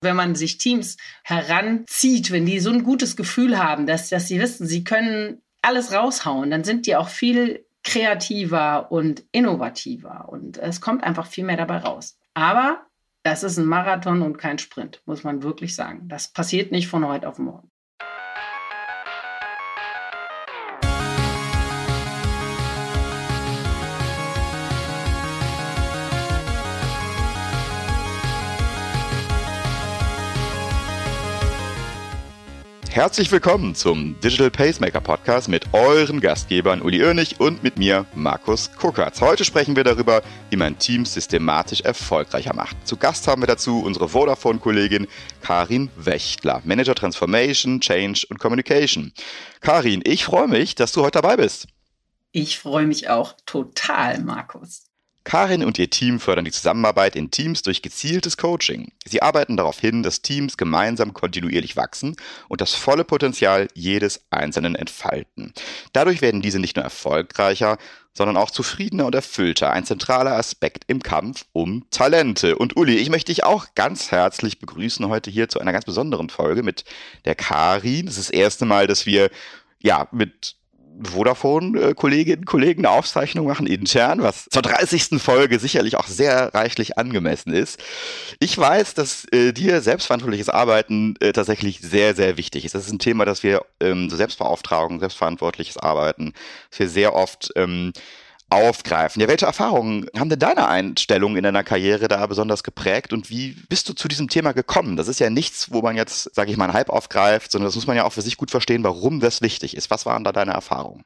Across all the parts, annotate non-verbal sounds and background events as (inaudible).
Wenn man sich Teams heranzieht, wenn die so ein gutes Gefühl haben, dass, dass sie wissen, sie können alles raushauen, dann sind die auch viel kreativer und innovativer und es kommt einfach viel mehr dabei raus. Aber das ist ein Marathon und kein Sprint, muss man wirklich sagen. Das passiert nicht von heute auf morgen. Herzlich willkommen zum Digital Pacemaker Podcast mit euren Gastgebern Uli Oernig und mit mir Markus Kuckertz. Heute sprechen wir darüber, wie man Teams systematisch erfolgreicher macht. Zu Gast haben wir dazu unsere Vodafone-Kollegin Karin Wächtler, Manager Transformation, Change und Communication. Karin, ich freue mich, dass du heute dabei bist. Ich freue mich auch total, Markus. Karin und ihr Team fördern die Zusammenarbeit in Teams durch gezieltes Coaching. Sie arbeiten darauf hin, dass Teams gemeinsam kontinuierlich wachsen und das volle Potenzial jedes Einzelnen entfalten. Dadurch werden diese nicht nur erfolgreicher, sondern auch zufriedener und erfüllter. Ein zentraler Aspekt im Kampf um Talente. Und Uli, ich möchte dich auch ganz herzlich begrüßen heute hier zu einer ganz besonderen Folge mit der Karin. Das ist das erste Mal, dass wir ja mit Vodafone-Kolleginnen und Kollegen eine Aufzeichnung machen intern, was zur 30. Folge sicherlich auch sehr reichlich angemessen ist. Ich weiß, dass äh, dir selbstverantwortliches Arbeiten äh, tatsächlich sehr, sehr wichtig ist. Das ist ein Thema, das wir ähm, so Selbstbeauftragung, selbstverantwortliches Arbeiten, dass wir sehr oft ähm, aufgreifen. Ja, welche Erfahrungen haben denn deine Einstellungen in deiner Karriere da besonders geprägt und wie bist du zu diesem Thema gekommen? Das ist ja nichts, wo man jetzt, sage ich mal, einen Hype aufgreift, sondern das muss man ja auch für sich gut verstehen, warum das wichtig ist. Was waren da deine Erfahrungen?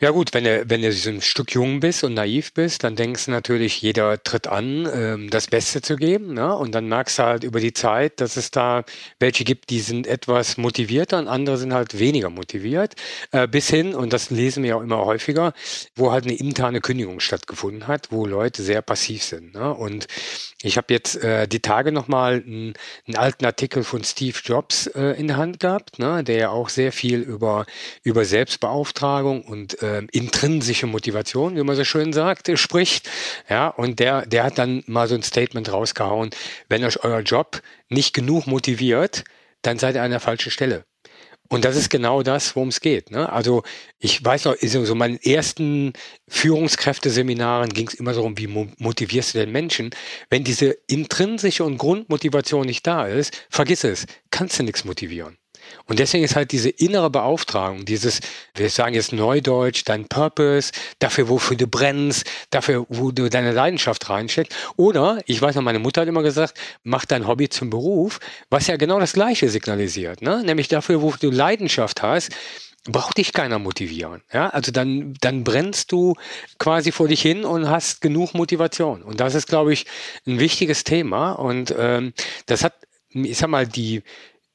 Ja gut, wenn du, wenn du so ein Stück jung bist und naiv bist, dann denkst du natürlich, jeder tritt an, ähm, das Beste zu geben. Ne? Und dann merkst du halt über die Zeit, dass es da welche gibt, die sind etwas motivierter und andere sind halt weniger motiviert. Äh, bis hin, und das lesen wir auch immer häufiger, wo halt eine interne Kündigung stattgefunden hat, wo Leute sehr passiv sind. Ne? Und ich habe jetzt äh, die Tage nochmal einen, einen alten Artikel von Steve Jobs äh, in der Hand gehabt, ne? der ja auch sehr viel über, über Selbstbeauftragung und äh, intrinsische Motivation, wie man so schön sagt, spricht. Ja, und der, der hat dann mal so ein Statement rausgehauen, wenn euch euer Job nicht genug motiviert, dann seid ihr an der falschen Stelle. Und das ist genau das, worum es geht. Ne? Also ich weiß noch, so meinen ersten Führungskräfteseminaren ging es immer so um, wie motivierst du den Menschen? Wenn diese intrinsische und Grundmotivation nicht da ist, vergiss es, kannst du nichts motivieren. Und deswegen ist halt diese innere Beauftragung, dieses, wir sagen jetzt Neudeutsch, dein Purpose, dafür, wofür du brennst, dafür, wo du deine Leidenschaft reinsteckst. Oder, ich weiß noch, meine Mutter hat immer gesagt, mach dein Hobby zum Beruf, was ja genau das Gleiche signalisiert, ne? Nämlich dafür, wo du Leidenschaft hast, braucht dich keiner motivieren. Ja, also dann, dann brennst du quasi vor dich hin und hast genug Motivation. Und das ist, glaube ich, ein wichtiges Thema. Und ähm, das hat, ich sag mal, die,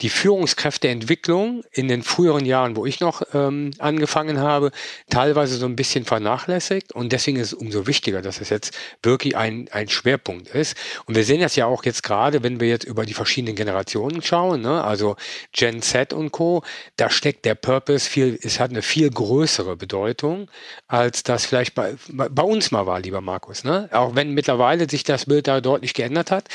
die Führungskräfteentwicklung in den früheren Jahren, wo ich noch ähm, angefangen habe, teilweise so ein bisschen vernachlässigt. Und deswegen ist es umso wichtiger, dass es jetzt wirklich ein, ein Schwerpunkt ist. Und wir sehen das ja auch jetzt gerade, wenn wir jetzt über die verschiedenen Generationen schauen, ne? also Gen Z und Co., da steckt der Purpose viel, es hat eine viel größere Bedeutung, als das vielleicht bei, bei uns mal war, lieber Markus. Ne? Auch wenn mittlerweile sich das Bild da deutlich geändert hat.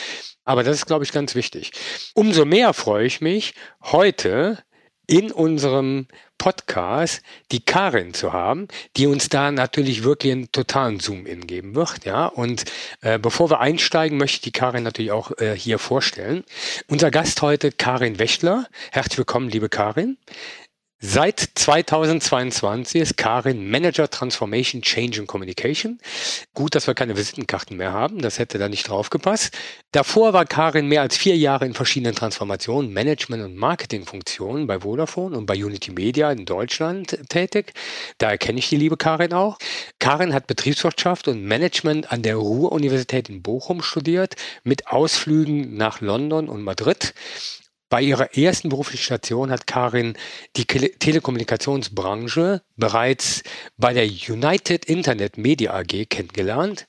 Aber das ist, glaube ich, ganz wichtig. Umso mehr freue ich mich, heute in unserem Podcast die Karin zu haben, die uns da natürlich wirklich einen totalen Zoom-In geben wird. Ja, und äh, bevor wir einsteigen, möchte ich die Karin natürlich auch äh, hier vorstellen. Unser Gast heute, Karin Wächtler. Herzlich willkommen, liebe Karin. Seit 2022 ist Karin Manager Transformation Change and Communication. Gut, dass wir keine Visitenkarten mehr haben. Das hätte da nicht draufgepasst. Davor war Karin mehr als vier Jahre in verschiedenen Transformationen, Management- und Marketingfunktionen bei Vodafone und bei Unity Media in Deutschland tätig. Daher kenne ich die liebe Karin auch. Karin hat Betriebswirtschaft und Management an der Ruhr-Universität in Bochum studiert, mit Ausflügen nach London und Madrid. Bei ihrer ersten beruflichen Station hat Karin die Telekommunikationsbranche bereits bei der United Internet Media AG kennengelernt.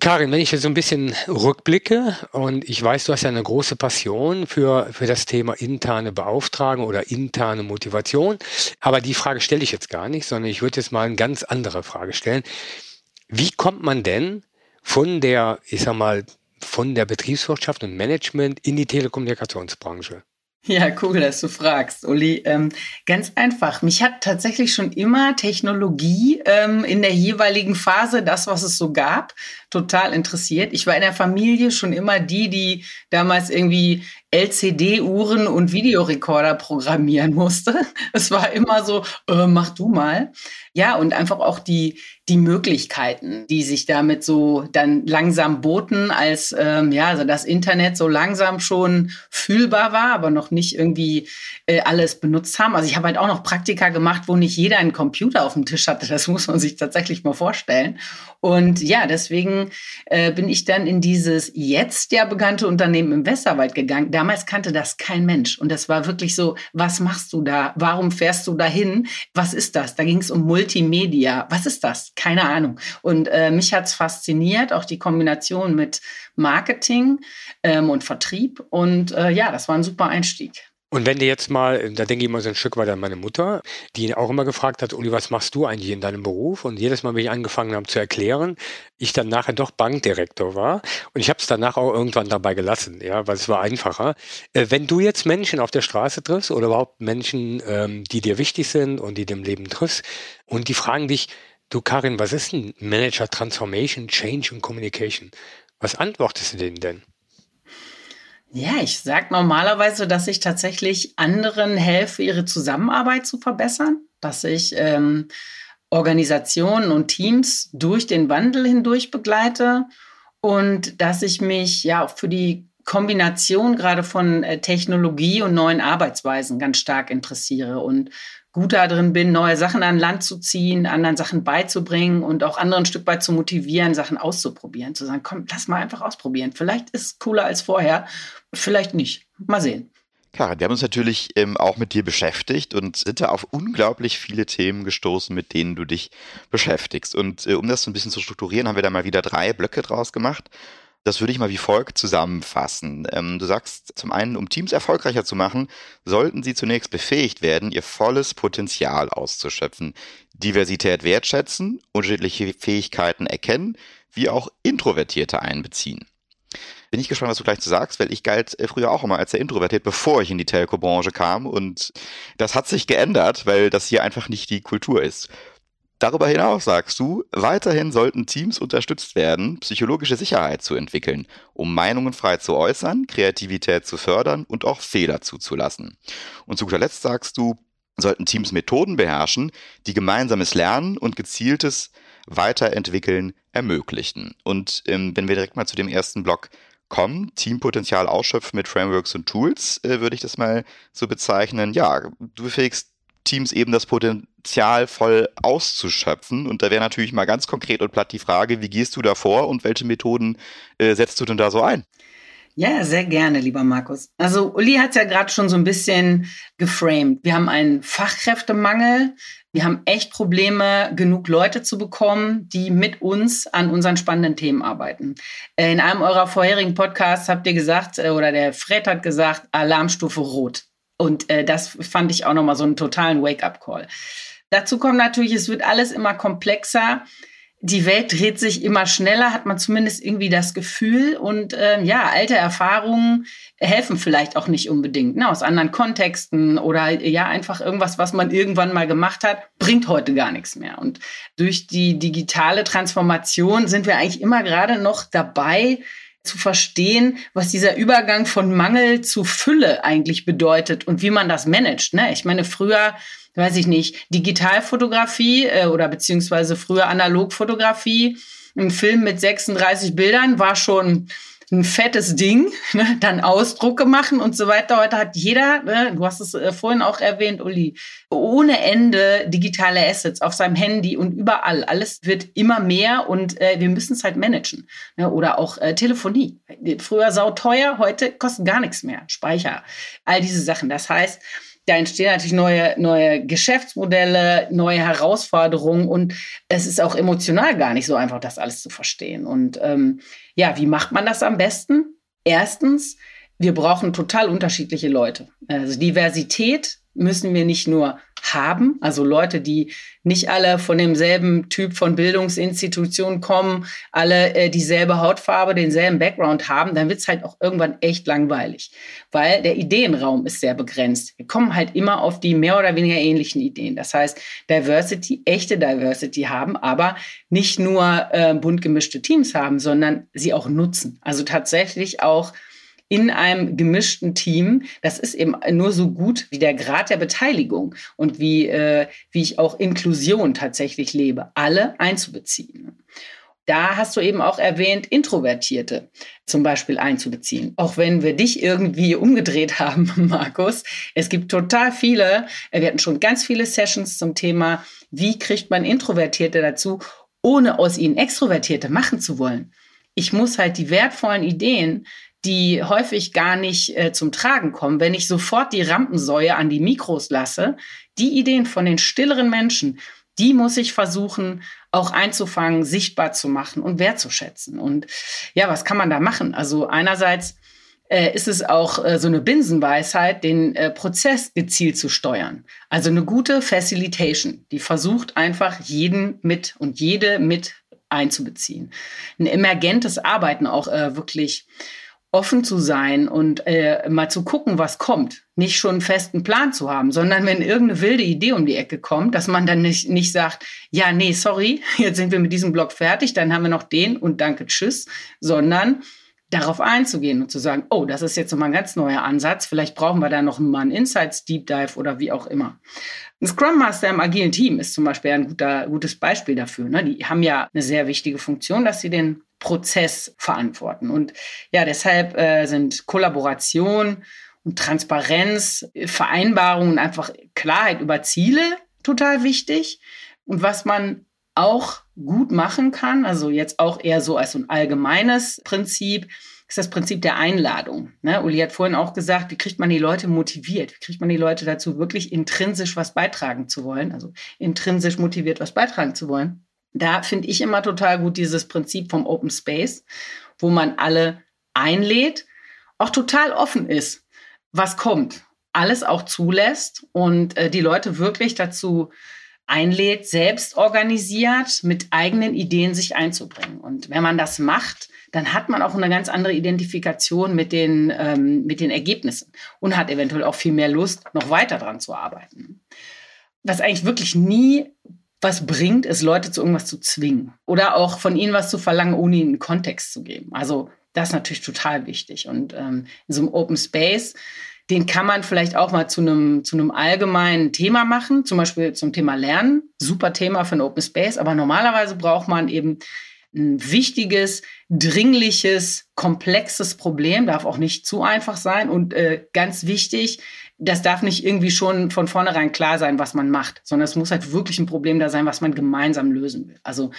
Karin, wenn ich jetzt so ein bisschen rückblicke und ich weiß, du hast ja eine große Passion für, für das Thema interne Beauftragung oder interne Motivation, aber die Frage stelle ich jetzt gar nicht, sondern ich würde jetzt mal eine ganz andere Frage stellen. Wie kommt man denn von der, ich sag mal, von der Betriebswirtschaft und Management in die Telekommunikationsbranche? (laughs) Ja, cool, dass du fragst, Uli. Ähm, ganz einfach. Mich hat tatsächlich schon immer Technologie ähm, in der jeweiligen Phase, das, was es so gab, total interessiert. Ich war in der Familie schon immer die, die damals irgendwie LCD-Uhren und Videorekorder programmieren musste. (laughs) Es war immer so, äh, mach du mal. Ja, und einfach auch die, die Möglichkeiten, die sich damit so dann langsam boten, als ähm, ja, also das Internet so langsam schon fühlbar war, aber noch nicht irgendwie äh, alles benutzt haben. Also ich habe halt auch noch Praktika gemacht, wo nicht jeder einen Computer auf dem Tisch hatte. Das muss man sich tatsächlich mal vorstellen. Und ja, deswegen äh, bin ich dann in dieses jetzt ja bekannte Unternehmen im Westerwald gegangen. Damals kannte das kein Mensch. Und das war wirklich so, was machst du da? Warum fährst du dahin? Was ist das? Da ging es um Multimedia. Was ist das? Keine Ahnung. Und äh, mich hat's fasziniert, auch die Kombination mit Marketing ähm, und Vertrieb. Und äh, ja, das war ein super Einstieg. Und wenn du jetzt mal, da denke ich mal so ein Stück weit an meine Mutter, die ihn auch immer gefragt hat, Uli, was machst du eigentlich in deinem Beruf? Und jedes Mal, wenn ich angefangen habe zu erklären, ich dann nachher doch Bankdirektor war. Und ich habe es danach auch irgendwann dabei gelassen, ja, weil es war einfacher. Äh, wenn du jetzt Menschen auf der Straße triffst oder überhaupt Menschen, ähm, die dir wichtig sind und die dem Leben triffst, und die fragen dich, du Karin, was ist ein Manager Transformation, Change und Communication? Was antwortest du denen denn? Ja, ich sage normalerweise, dass ich tatsächlich anderen helfe, ihre Zusammenarbeit zu verbessern, dass ich ähm, Organisationen und Teams durch den Wandel hindurch begleite und dass ich mich ja auch für die Kombination gerade von äh, Technologie und neuen Arbeitsweisen ganz stark interessiere und gut darin bin, neue Sachen an Land zu ziehen, anderen Sachen beizubringen und auch anderen ein Stück weit zu motivieren, Sachen auszuprobieren. Zu sagen, komm, lass mal einfach ausprobieren. Vielleicht ist es cooler als vorher, vielleicht nicht. Mal sehen. Klar, wir haben uns natürlich ähm, auch mit dir beschäftigt und sind da auf unglaublich viele Themen gestoßen, mit denen du dich beschäftigst. Und äh, um das so ein bisschen zu strukturieren, haben wir da mal wieder drei Blöcke draus gemacht. Das würde ich mal wie folgt zusammenfassen. Ähm, du sagst zum einen, um Teams erfolgreicher zu machen, sollten sie zunächst befähigt werden, ihr volles Potenzial auszuschöpfen, Diversität wertschätzen, unterschiedliche Fähigkeiten erkennen, wie auch Introvertierte einbeziehen. Bin ich gespannt, was du gleich zu sagst, weil ich galt äh, früher auch immer als sehr introvertiert, bevor ich in die Telco-Branche kam und das hat sich geändert, weil das hier einfach nicht die Kultur ist. Darüber hinaus sagst du, weiterhin sollten Teams unterstützt werden, psychologische Sicherheit zu entwickeln, um Meinungen frei zu äußern, Kreativität zu fördern und auch Fehler zuzulassen. Und zu guter Letzt sagst du, sollten Teams Methoden beherrschen, die gemeinsames Lernen und gezieltes Weiterentwickeln ermöglichen. Und ähm, wenn wir direkt mal zu dem ersten Block kommen, Teampotenzial ausschöpfen mit Frameworks und Tools, äh, würde ich das mal so bezeichnen. Ja, du befähigst Teams eben das Potenzial voll auszuschöpfen. Und da wäre natürlich mal ganz konkret und platt die Frage, wie gehst du da vor und welche Methoden äh, setzt du denn da so ein? Ja, sehr gerne, lieber Markus. Also Uli hat es ja gerade schon so ein bisschen geframed. Wir haben einen Fachkräftemangel. Wir haben echt Probleme, genug Leute zu bekommen, die mit uns an unseren spannenden Themen arbeiten. Äh, in einem eurer vorherigen Podcasts habt ihr gesagt, äh, oder der Fred hat gesagt, Alarmstufe Rot. Und äh, das fand ich auch nochmal so einen totalen Wake-up-Call. Dazu kommt natürlich, es wird alles immer komplexer. Die Welt dreht sich immer schneller, hat man zumindest irgendwie das Gefühl. Und äh, ja, alte Erfahrungen helfen vielleicht auch nicht unbedingt. Ne? Aus anderen Kontexten oder ja, einfach irgendwas, was man irgendwann mal gemacht hat, bringt heute gar nichts mehr. Und durch die digitale Transformation sind wir eigentlich immer gerade noch dabei, zu verstehen, was dieser Übergang von Mangel zu Fülle eigentlich bedeutet und wie man das managt. Ne? Ich meine, früher, weiß ich nicht, Digitalfotografie äh, oder beziehungsweise früher Analogfotografie, ein Film mit 36 Bildern war schon ein fettes Ding, (laughs) ne, dann Ausdrucke machen und so weiter. Heute hat jeder, ne, du hast es äh, vorhin auch erwähnt, Uli, ohne Ende digitale Assets auf seinem Handy und überall. Alles wird immer mehr und äh, wir müssen es halt managen. Ne, oder auch äh, Telefonie. Früher sauteuer, heute kostet gar nichts mehr. Speicher, all diese Sachen. Das heißt, da entstehen natürlich neue, neue Geschäftsmodelle, neue Herausforderungen und es ist auch emotional gar nicht so einfach, das alles zu verstehen. Und ähm, ja, wie macht man das am besten? Erstens, wir brauchen total unterschiedliche Leute. Also Diversität müssen wir nicht nur haben, also Leute, die nicht alle von demselben Typ von Bildungsinstitution kommen, alle äh, dieselbe Hautfarbe, denselben Background haben, dann wird es halt auch irgendwann echt langweilig, weil der Ideenraum ist sehr begrenzt. Wir kommen halt immer auf die mehr oder weniger ähnlichen Ideen. Das heißt, Diversity, echte Diversity haben, aber nicht nur äh, bunt gemischte Teams haben, sondern sie auch nutzen. Also tatsächlich auch in einem gemischten Team, das ist eben nur so gut wie der Grad der Beteiligung und wie, äh, wie ich auch Inklusion tatsächlich lebe, alle einzubeziehen. Da hast du eben auch erwähnt, Introvertierte zum Beispiel einzubeziehen. Auch wenn wir dich irgendwie umgedreht (laughs) haben, Markus. Es gibt total viele, wir hatten schon ganz viele Sessions zum Thema, wie kriegt man Introvertierte dazu, ohne aus ihnen Extrovertierte machen zu wollen. Ich muss halt die wertvollen Ideen die häufig gar nicht äh, zum Tragen kommen, wenn ich sofort die Rampensäue an die Mikros lasse, die Ideen von den stilleren Menschen, die muss ich versuchen auch einzufangen, sichtbar zu machen und wertzuschätzen. Und ja, was kann man da machen? Also einerseits äh, ist es auch äh, so eine Binsenweisheit, den äh, Prozess gezielt zu steuern. Also eine gute Facilitation, die versucht einfach jeden mit und jede mit einzubeziehen. Ein emergentes Arbeiten auch äh, wirklich offen zu sein und äh, mal zu gucken, was kommt. Nicht schon einen festen Plan zu haben, sondern wenn irgendeine wilde Idee um die Ecke kommt, dass man dann nicht, nicht sagt, ja, nee, sorry, (laughs) jetzt sind wir mit diesem Blog fertig, dann haben wir noch den und danke, tschüss, sondern darauf einzugehen und zu sagen, oh, das ist jetzt nochmal ein ganz neuer Ansatz, vielleicht brauchen wir da noch mal einen Insights Deep Dive oder wie auch immer. Ein Scrum Master im agilen Team ist zum Beispiel ein guter, gutes Beispiel dafür. Ne? Die haben ja eine sehr wichtige Funktion, dass sie den Prozess verantworten. Und ja, deshalb äh, sind Kollaboration und Transparenz, Vereinbarungen und einfach Klarheit über Ziele total wichtig. Und was man auch gut machen kann, also jetzt auch eher so als so ein allgemeines Prinzip, ist das Prinzip der Einladung. Ne? Uli hat vorhin auch gesagt, wie kriegt man die Leute motiviert? Wie kriegt man die Leute dazu, wirklich intrinsisch was beitragen zu wollen? Also intrinsisch motiviert was beitragen zu wollen. Da finde ich immer total gut dieses Prinzip vom Open Space, wo man alle einlädt, auch total offen ist, was kommt, alles auch zulässt und äh, die Leute wirklich dazu einlädt, selbst organisiert mit eigenen Ideen sich einzubringen. Und wenn man das macht, dann hat man auch eine ganz andere Identifikation mit den, ähm, mit den Ergebnissen und hat eventuell auch viel mehr Lust, noch weiter dran zu arbeiten. Was eigentlich wirklich nie was bringt, ist Leute zu irgendwas zu zwingen oder auch von ihnen was zu verlangen, ohne ihnen einen Kontext zu geben. Also das ist natürlich total wichtig. Und ähm, in so einem Open Space, den kann man vielleicht auch mal zu einem, zu einem allgemeinen Thema machen, zum Beispiel zum Thema Lernen. Super Thema für ein Open Space, aber normalerweise braucht man eben ein wichtiges, dringliches, komplexes Problem, darf auch nicht zu einfach sein und äh, ganz wichtig, das darf nicht irgendwie schon von vornherein klar sein, was man macht, sondern es muss halt wirklich ein Problem da sein, was man gemeinsam lösen will. Also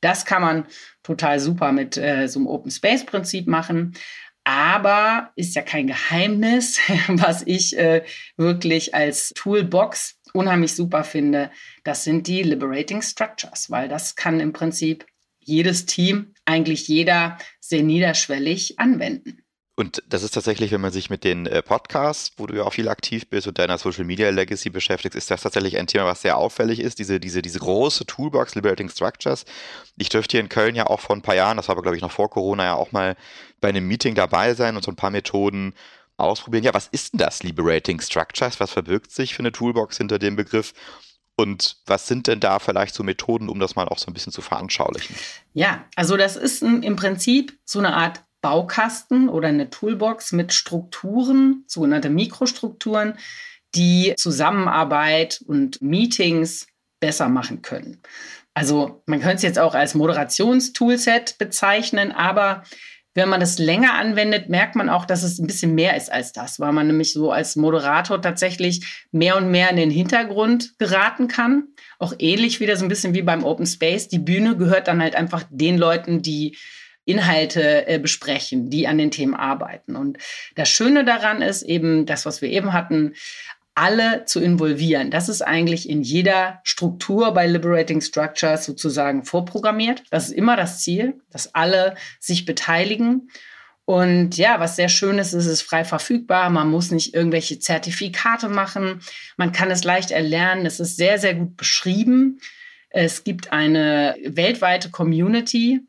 das kann man total super mit äh, so einem Open Space Prinzip machen. Aber ist ja kein Geheimnis, (laughs) was ich äh, wirklich als Toolbox unheimlich super finde. Das sind die Liberating Structures, weil das kann im Prinzip jedes Team, eigentlich jeder sehr niederschwellig anwenden. Und das ist tatsächlich, wenn man sich mit den äh, Podcasts, wo du ja auch viel aktiv bist und deiner Social Media Legacy beschäftigst, ist das tatsächlich ein Thema, was sehr auffällig ist. Diese, diese, diese große Toolbox Liberating Structures. Ich dürfte hier in Köln ja auch vor ein paar Jahren, das war aber glaube ich noch vor Corona, ja auch mal bei einem Meeting dabei sein und so ein paar Methoden ausprobieren. Ja, was ist denn das Liberating Structures? Was verbirgt sich für eine Toolbox hinter dem Begriff? Und was sind denn da vielleicht so Methoden, um das mal auch so ein bisschen zu veranschaulichen? Ja, also das ist im Prinzip so eine Art Baukasten oder eine Toolbox mit Strukturen, sogenannte Mikrostrukturen, die Zusammenarbeit und Meetings besser machen können. Also man könnte es jetzt auch als Moderationstoolset bezeichnen, aber wenn man das länger anwendet, merkt man auch, dass es ein bisschen mehr ist als das, weil man nämlich so als Moderator tatsächlich mehr und mehr in den Hintergrund geraten kann. Auch ähnlich wieder so ein bisschen wie beim Open Space. Die Bühne gehört dann halt einfach den Leuten, die Inhalte äh, besprechen, die an den Themen arbeiten. Und das Schöne daran ist eben das, was wir eben hatten, alle zu involvieren. Das ist eigentlich in jeder Struktur bei Liberating Structures sozusagen vorprogrammiert. Das ist immer das Ziel, dass alle sich beteiligen Und ja, was sehr schön ist, ist es frei verfügbar. Man muss nicht irgendwelche Zertifikate machen. Man kann es leicht erlernen. Es ist sehr, sehr gut beschrieben. Es gibt eine weltweite Community.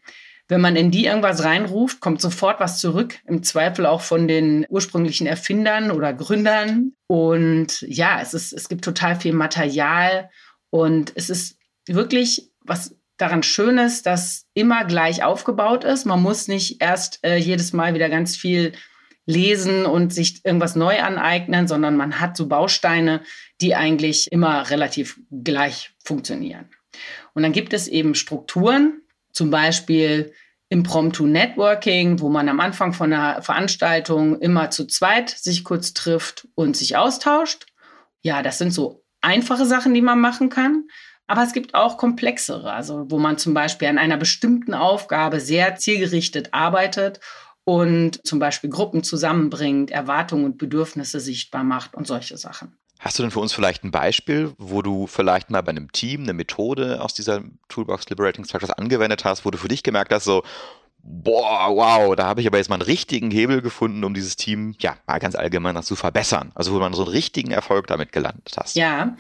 Wenn man in die irgendwas reinruft, kommt sofort was zurück. Im Zweifel auch von den ursprünglichen Erfindern oder Gründern. Und ja, es, ist, es gibt total viel Material. Und es ist wirklich was daran schön ist, dass immer gleich aufgebaut ist. Man muss nicht erst äh, jedes Mal wieder ganz viel lesen und sich irgendwas neu aneignen, sondern man hat so Bausteine, die eigentlich immer relativ gleich funktionieren. Und dann gibt es eben Strukturen, zum Beispiel Impromptu Networking, wo man am Anfang von einer Veranstaltung immer zu zweit sich kurz trifft und sich austauscht. Ja, das sind so einfache Sachen, die man machen kann. Aber es gibt auch komplexere, also wo man zum Beispiel an einer bestimmten Aufgabe sehr zielgerichtet arbeitet und zum Beispiel Gruppen zusammenbringt, Erwartungen und Bedürfnisse sichtbar macht und solche Sachen. Hast du denn für uns vielleicht ein Beispiel, wo du vielleicht mal bei einem Team eine Methode aus dieser Toolbox Liberating Structures angewendet hast, wo du für dich gemerkt hast, so, boah, wow, da habe ich aber jetzt mal einen richtigen Hebel gefunden, um dieses Team, ja, mal ganz allgemein zu verbessern. Also wo man so einen richtigen Erfolg damit gelandet hast. Ja,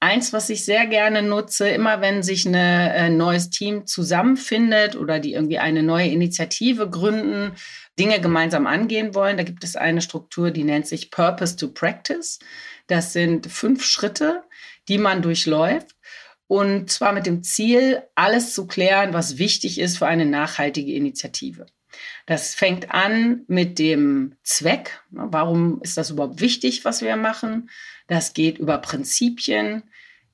Eins, was ich sehr gerne nutze, immer wenn sich ein äh, neues Team zusammenfindet oder die irgendwie eine neue Initiative gründen, Dinge gemeinsam angehen wollen, da gibt es eine Struktur, die nennt sich Purpose to Practice. Das sind fünf Schritte, die man durchläuft. Und zwar mit dem Ziel, alles zu klären, was wichtig ist für eine nachhaltige Initiative. Das fängt an mit dem Zweck. Warum ist das überhaupt wichtig, was wir machen? Das geht über Prinzipien.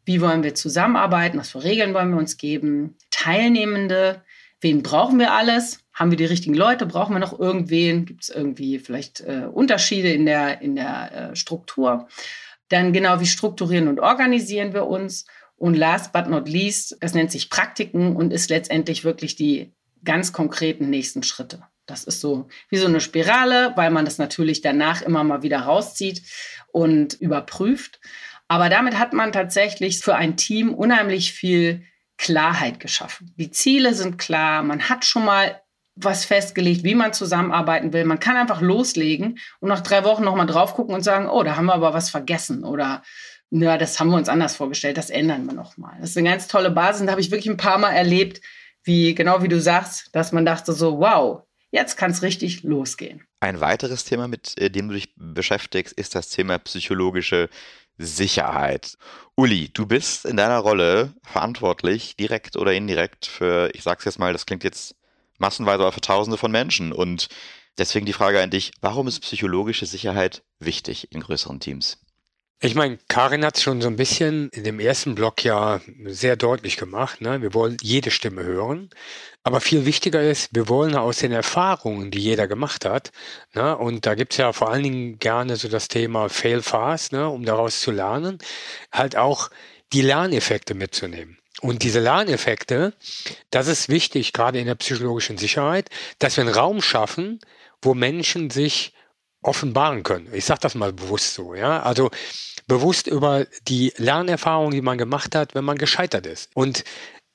Wie wollen wir zusammenarbeiten? Was für Regeln wollen wir uns geben? Teilnehmende. Wen brauchen wir alles? Haben wir die richtigen Leute? Brauchen wir noch irgendwen? Gibt es irgendwie vielleicht äh, Unterschiede in der, in der äh, Struktur? Dann genau, wie strukturieren und organisieren wir uns? Und last but not least, das nennt sich Praktiken und ist letztendlich wirklich die ganz konkreten nächsten Schritte. Das ist so wie so eine Spirale, weil man das natürlich danach immer mal wieder rauszieht und überprüft. Aber damit hat man tatsächlich für ein Team unheimlich viel Klarheit geschaffen. Die Ziele sind klar, man hat schon mal was festgelegt, wie man zusammenarbeiten will. Man kann einfach loslegen und nach drei Wochen nochmal drauf gucken und sagen, oh, da haben wir aber was vergessen oder ja, das haben wir uns anders vorgestellt, das ändern wir nochmal. Das ist eine ganz tolle Basis. Da habe ich wirklich ein paar Mal erlebt, wie, genau wie du sagst, dass man dachte so, wow, jetzt kann es richtig losgehen. Ein weiteres Thema, mit äh, dem du dich beschäftigst, ist das Thema psychologische Sicherheit. Uli, du bist in deiner Rolle verantwortlich, direkt oder indirekt, für, ich sag's jetzt mal, das klingt jetzt massenweise, aber für Tausende von Menschen. Und deswegen die Frage an dich, warum ist psychologische Sicherheit wichtig in größeren Teams? Ich meine, Karin hat es schon so ein bisschen in dem ersten Block ja sehr deutlich gemacht. Ne? Wir wollen jede Stimme hören. Aber viel wichtiger ist, wir wollen aus den Erfahrungen, die jeder gemacht hat, ne? und da gibt's ja vor allen Dingen gerne so das Thema Fail Fast, ne? um daraus zu lernen, halt auch die Lerneffekte mitzunehmen. Und diese Lerneffekte, das ist wichtig, gerade in der psychologischen Sicherheit, dass wir einen Raum schaffen, wo Menschen sich offenbaren können. Ich sage das mal bewusst so, ja. Also bewusst über die Lernerfahrung, die man gemacht hat, wenn man gescheitert ist. Und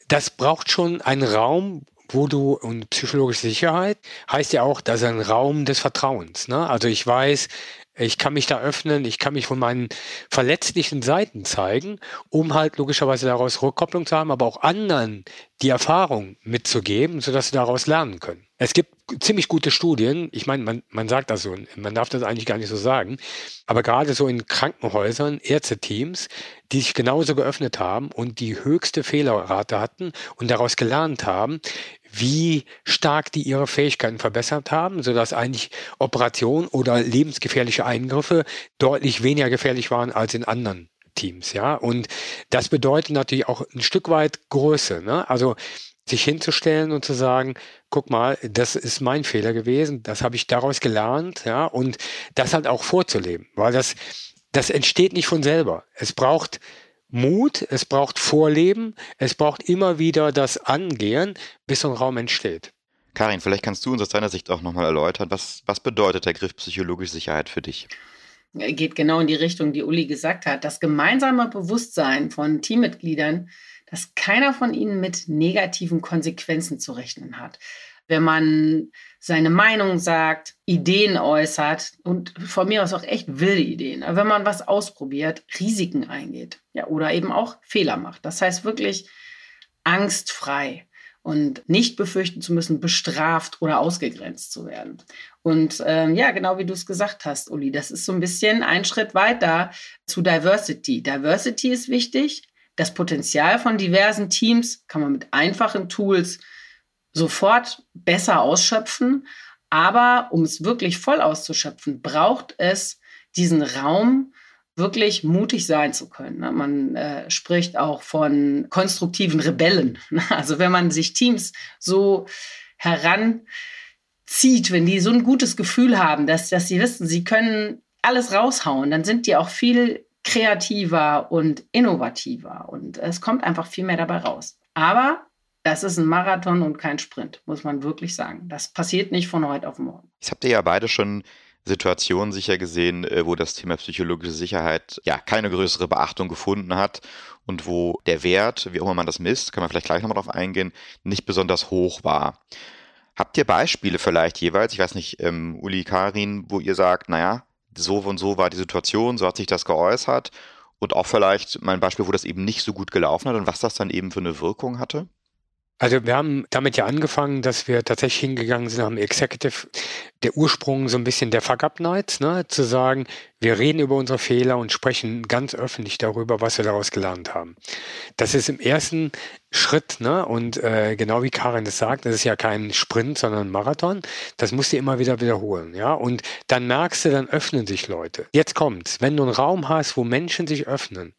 das braucht schon einen Raum, wo du, und psychologische Sicherheit heißt ja auch, das ist ein Raum des Vertrauens. Ne? Also ich weiß, ich kann mich da öffnen, ich kann mich von meinen verletzlichen Seiten zeigen, um halt logischerweise daraus Rückkopplung zu haben, aber auch anderen die Erfahrung mitzugeben, sodass sie daraus lernen können. Es gibt ziemlich gute Studien, ich meine, man, man sagt das so, man darf das eigentlich gar nicht so sagen, aber gerade so in Krankenhäusern, Ärzteteams, die sich genauso geöffnet haben und die höchste Fehlerrate hatten und daraus gelernt haben, wie stark die ihre Fähigkeiten verbessert haben, sodass eigentlich Operationen oder lebensgefährliche Eingriffe deutlich weniger gefährlich waren als in anderen Teams, ja. Und das bedeutet natürlich auch ein Stück weit Größe, ne? Also sich hinzustellen und zu sagen, guck mal, das ist mein Fehler gewesen, das habe ich daraus gelernt, ja, und das halt auch vorzuleben, weil das, das entsteht nicht von selber. Es braucht Mut, es braucht Vorleben, es braucht immer wieder das Angehen, bis so ein Raum entsteht. Karin, vielleicht kannst du uns aus deiner Sicht auch nochmal erläutern, was, was bedeutet der Griff psychologische Sicherheit für dich? Geht genau in die Richtung, die Uli gesagt hat. Das gemeinsame Bewusstsein von Teammitgliedern, dass keiner von ihnen mit negativen Konsequenzen zu rechnen hat. Wenn man seine Meinung sagt, Ideen äußert und von mir aus auch echt wilde Ideen. wenn man was ausprobiert, Risiken eingeht, ja, oder eben auch Fehler macht. Das heißt wirklich angstfrei und nicht befürchten zu müssen, bestraft oder ausgegrenzt zu werden. Und ähm, ja, genau wie du es gesagt hast, Uli, das ist so ein bisschen ein Schritt weiter zu Diversity. Diversity ist wichtig. Das Potenzial von diversen Teams kann man mit einfachen Tools sofort besser ausschöpfen. Aber um es wirklich voll auszuschöpfen, braucht es diesen Raum, wirklich mutig sein zu können. Ne? Man äh, spricht auch von konstruktiven Rebellen. Also wenn man sich Teams so heranzieht, wenn die so ein gutes Gefühl haben, dass, dass sie wissen, sie können alles raushauen, dann sind die auch viel kreativer und innovativer und es kommt einfach viel mehr dabei raus. Aber das ist ein Marathon und kein Sprint, muss man wirklich sagen. Das passiert nicht von heute auf morgen. Ich habt ihr ja beide schon Situationen sicher gesehen, äh, wo das Thema psychologische Sicherheit ja keine größere Beachtung gefunden hat und wo der Wert, wie auch immer man das misst, kann man vielleicht gleich nochmal drauf eingehen, nicht besonders hoch war. Habt ihr Beispiele vielleicht jeweils, ich weiß nicht, ähm, Uli, Karin, wo ihr sagt, naja, so und so war die Situation, so hat sich das geäußert und auch vielleicht mein Beispiel, wo das eben nicht so gut gelaufen hat und was das dann eben für eine Wirkung hatte? Also wir haben damit ja angefangen, dass wir tatsächlich hingegangen sind, haben Executive, der Ursprung so ein bisschen der Fuck-Up Nights, ne, zu sagen, wir reden über unsere Fehler und sprechen ganz öffentlich darüber, was wir daraus gelernt haben. Das ist im ersten Schritt, ne, und äh, genau wie Karin das sagt, das ist ja kein Sprint, sondern ein Marathon. Das musst du immer wieder wiederholen, ja. Und dann merkst du, dann öffnen sich Leute. Jetzt kommt's, wenn du einen Raum hast, wo Menschen sich öffnen,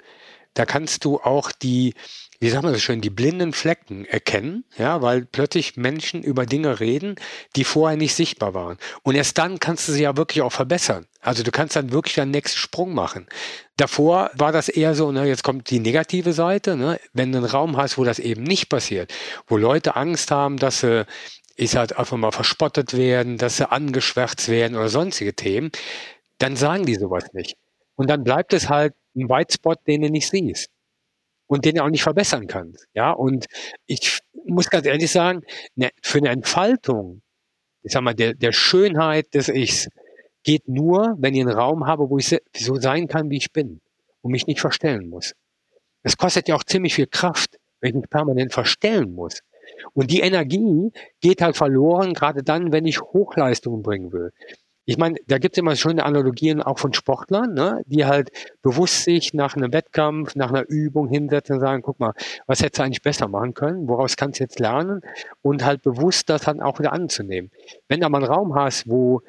da kannst du auch die wie sagt man das schön, die blinden Flecken erkennen, ja, weil plötzlich Menschen über Dinge reden, die vorher nicht sichtbar waren. Und erst dann kannst du sie ja wirklich auch verbessern. Also du kannst dann wirklich einen nächsten Sprung machen. Davor war das eher so, ne, jetzt kommt die negative Seite, ne, wenn du einen Raum hast, wo das eben nicht passiert, wo Leute Angst haben, dass sie ich halt einfach mal verspottet werden, dass sie angeschwärzt werden oder sonstige Themen, dann sagen die sowas nicht. Und dann bleibt es halt ein White Spot, den du nicht siehst und den auch nicht verbessern kannst. Ja, und ich muss ganz ehrlich sagen, ne, für eine Entfaltung, ich sag mal, der, der Schönheit des Ichs geht nur, wenn ich einen Raum habe, wo ich so sein kann, wie ich bin und mich nicht verstellen muss. Das kostet ja auch ziemlich viel Kraft, wenn ich mich permanent verstellen muss. Und die Energie geht halt verloren, gerade dann, wenn ich Hochleistungen bringen will ich meine, da gibt es immer schöne Analogien auch von Sportlern, ne, die halt bewusst sich nach einem Wettkampf, nach einer Übung hinsetzen und sagen, guck mal, was hättest du eigentlich besser machen können, woraus kannst du jetzt lernen? Und halt bewusst das dann auch wieder anzunehmen. Wenn du mal einen Raum hast, wo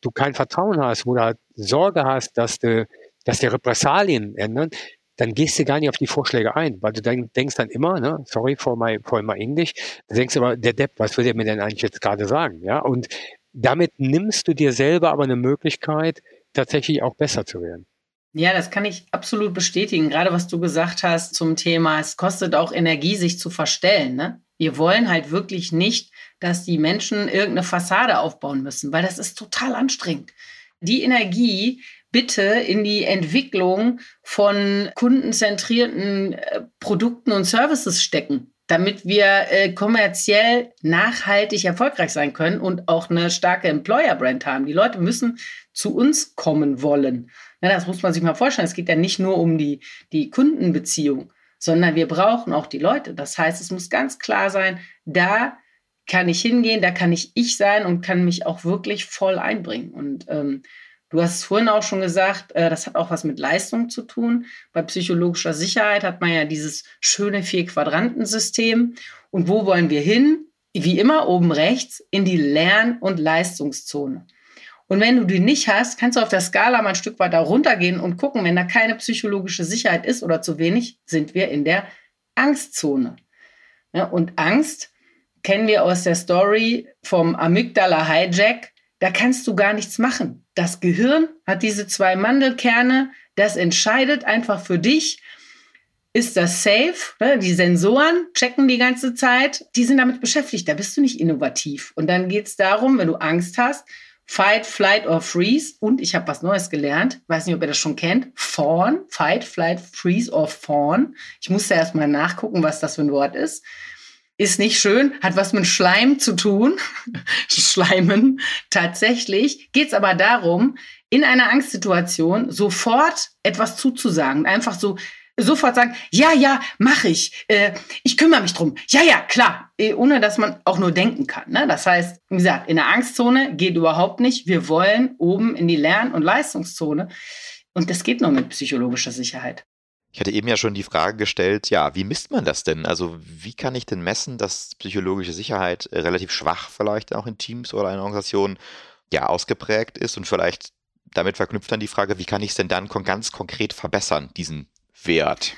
du kein Vertrauen hast, wo du halt Sorge hast, dass du, dass die Repressalien ändern, dann gehst du gar nicht auf die Vorschläge ein, weil du dann denkst dann immer, ne, sorry for my, for my English, du denkst aber, der Depp, was will der mir denn eigentlich jetzt gerade sagen, ja, und damit nimmst du dir selber aber eine Möglichkeit, tatsächlich auch besser zu werden. Ja, das kann ich absolut bestätigen. Gerade was du gesagt hast zum Thema, es kostet auch Energie, sich zu verstellen. Ne? Wir wollen halt wirklich nicht, dass die Menschen irgendeine Fassade aufbauen müssen, weil das ist total anstrengend. Die Energie bitte in die Entwicklung von kundenzentrierten äh, Produkten und Services stecken damit wir äh, kommerziell nachhaltig erfolgreich sein können und auch eine starke Employer-Brand haben. Die Leute müssen zu uns kommen wollen. Na, das muss man sich mal vorstellen. Es geht ja nicht nur um die, die Kundenbeziehung, sondern wir brauchen auch die Leute. Das heißt, es muss ganz klar sein, da kann ich hingehen, da kann ich ich sein und kann mich auch wirklich voll einbringen. Und ähm, Du hast es vorhin auch schon gesagt, äh, das hat auch was mit Leistung zu tun. Bei psychologischer Sicherheit hat man ja dieses schöne Vier-Quadranten-System. Und wo wollen wir hin? Wie immer oben rechts in die Lern- und Leistungszone. Und wenn du die nicht hast, kannst du auf der Skala mal ein Stück weiter runtergehen und gucken, wenn da keine psychologische Sicherheit ist oder zu wenig, sind wir in der Angstzone. Und Angst kennen wir aus der Story vom Amygdala-Hijack da kannst du gar nichts machen. Das Gehirn hat diese zwei Mandelkerne, das entscheidet einfach für dich, ist das safe? Ne? Die Sensoren checken die ganze Zeit, die sind damit beschäftigt, da bist du nicht innovativ. Und dann geht es darum, wenn du Angst hast, Fight, Flight or Freeze. Und ich habe was Neues gelernt, weiß nicht, ob ihr das schon kennt, Fawn, Fight, Flight, Freeze or Fawn. Ich musste erst mal nachgucken, was das für ein Wort ist. Ist nicht schön, hat was mit Schleim zu tun. (laughs) Schleimen. Tatsächlich geht es aber darum, in einer Angstsituation sofort etwas zuzusagen. Einfach so sofort sagen, ja, ja, mache ich. Äh, ich kümmere mich drum. Ja, ja, klar. Äh, ohne dass man auch nur denken kann. Ne? Das heißt, wie gesagt, in der Angstzone geht überhaupt nicht. Wir wollen oben in die Lern- und Leistungszone. Und das geht nur mit psychologischer Sicherheit. Ich hatte eben ja schon die Frage gestellt, ja, wie misst man das denn? Also wie kann ich denn messen, dass psychologische Sicherheit äh, relativ schwach vielleicht auch in Teams oder in Organisationen ja ausgeprägt ist und vielleicht damit verknüpft dann die Frage, wie kann ich es denn dann ganz konkret verbessern, diesen Wert?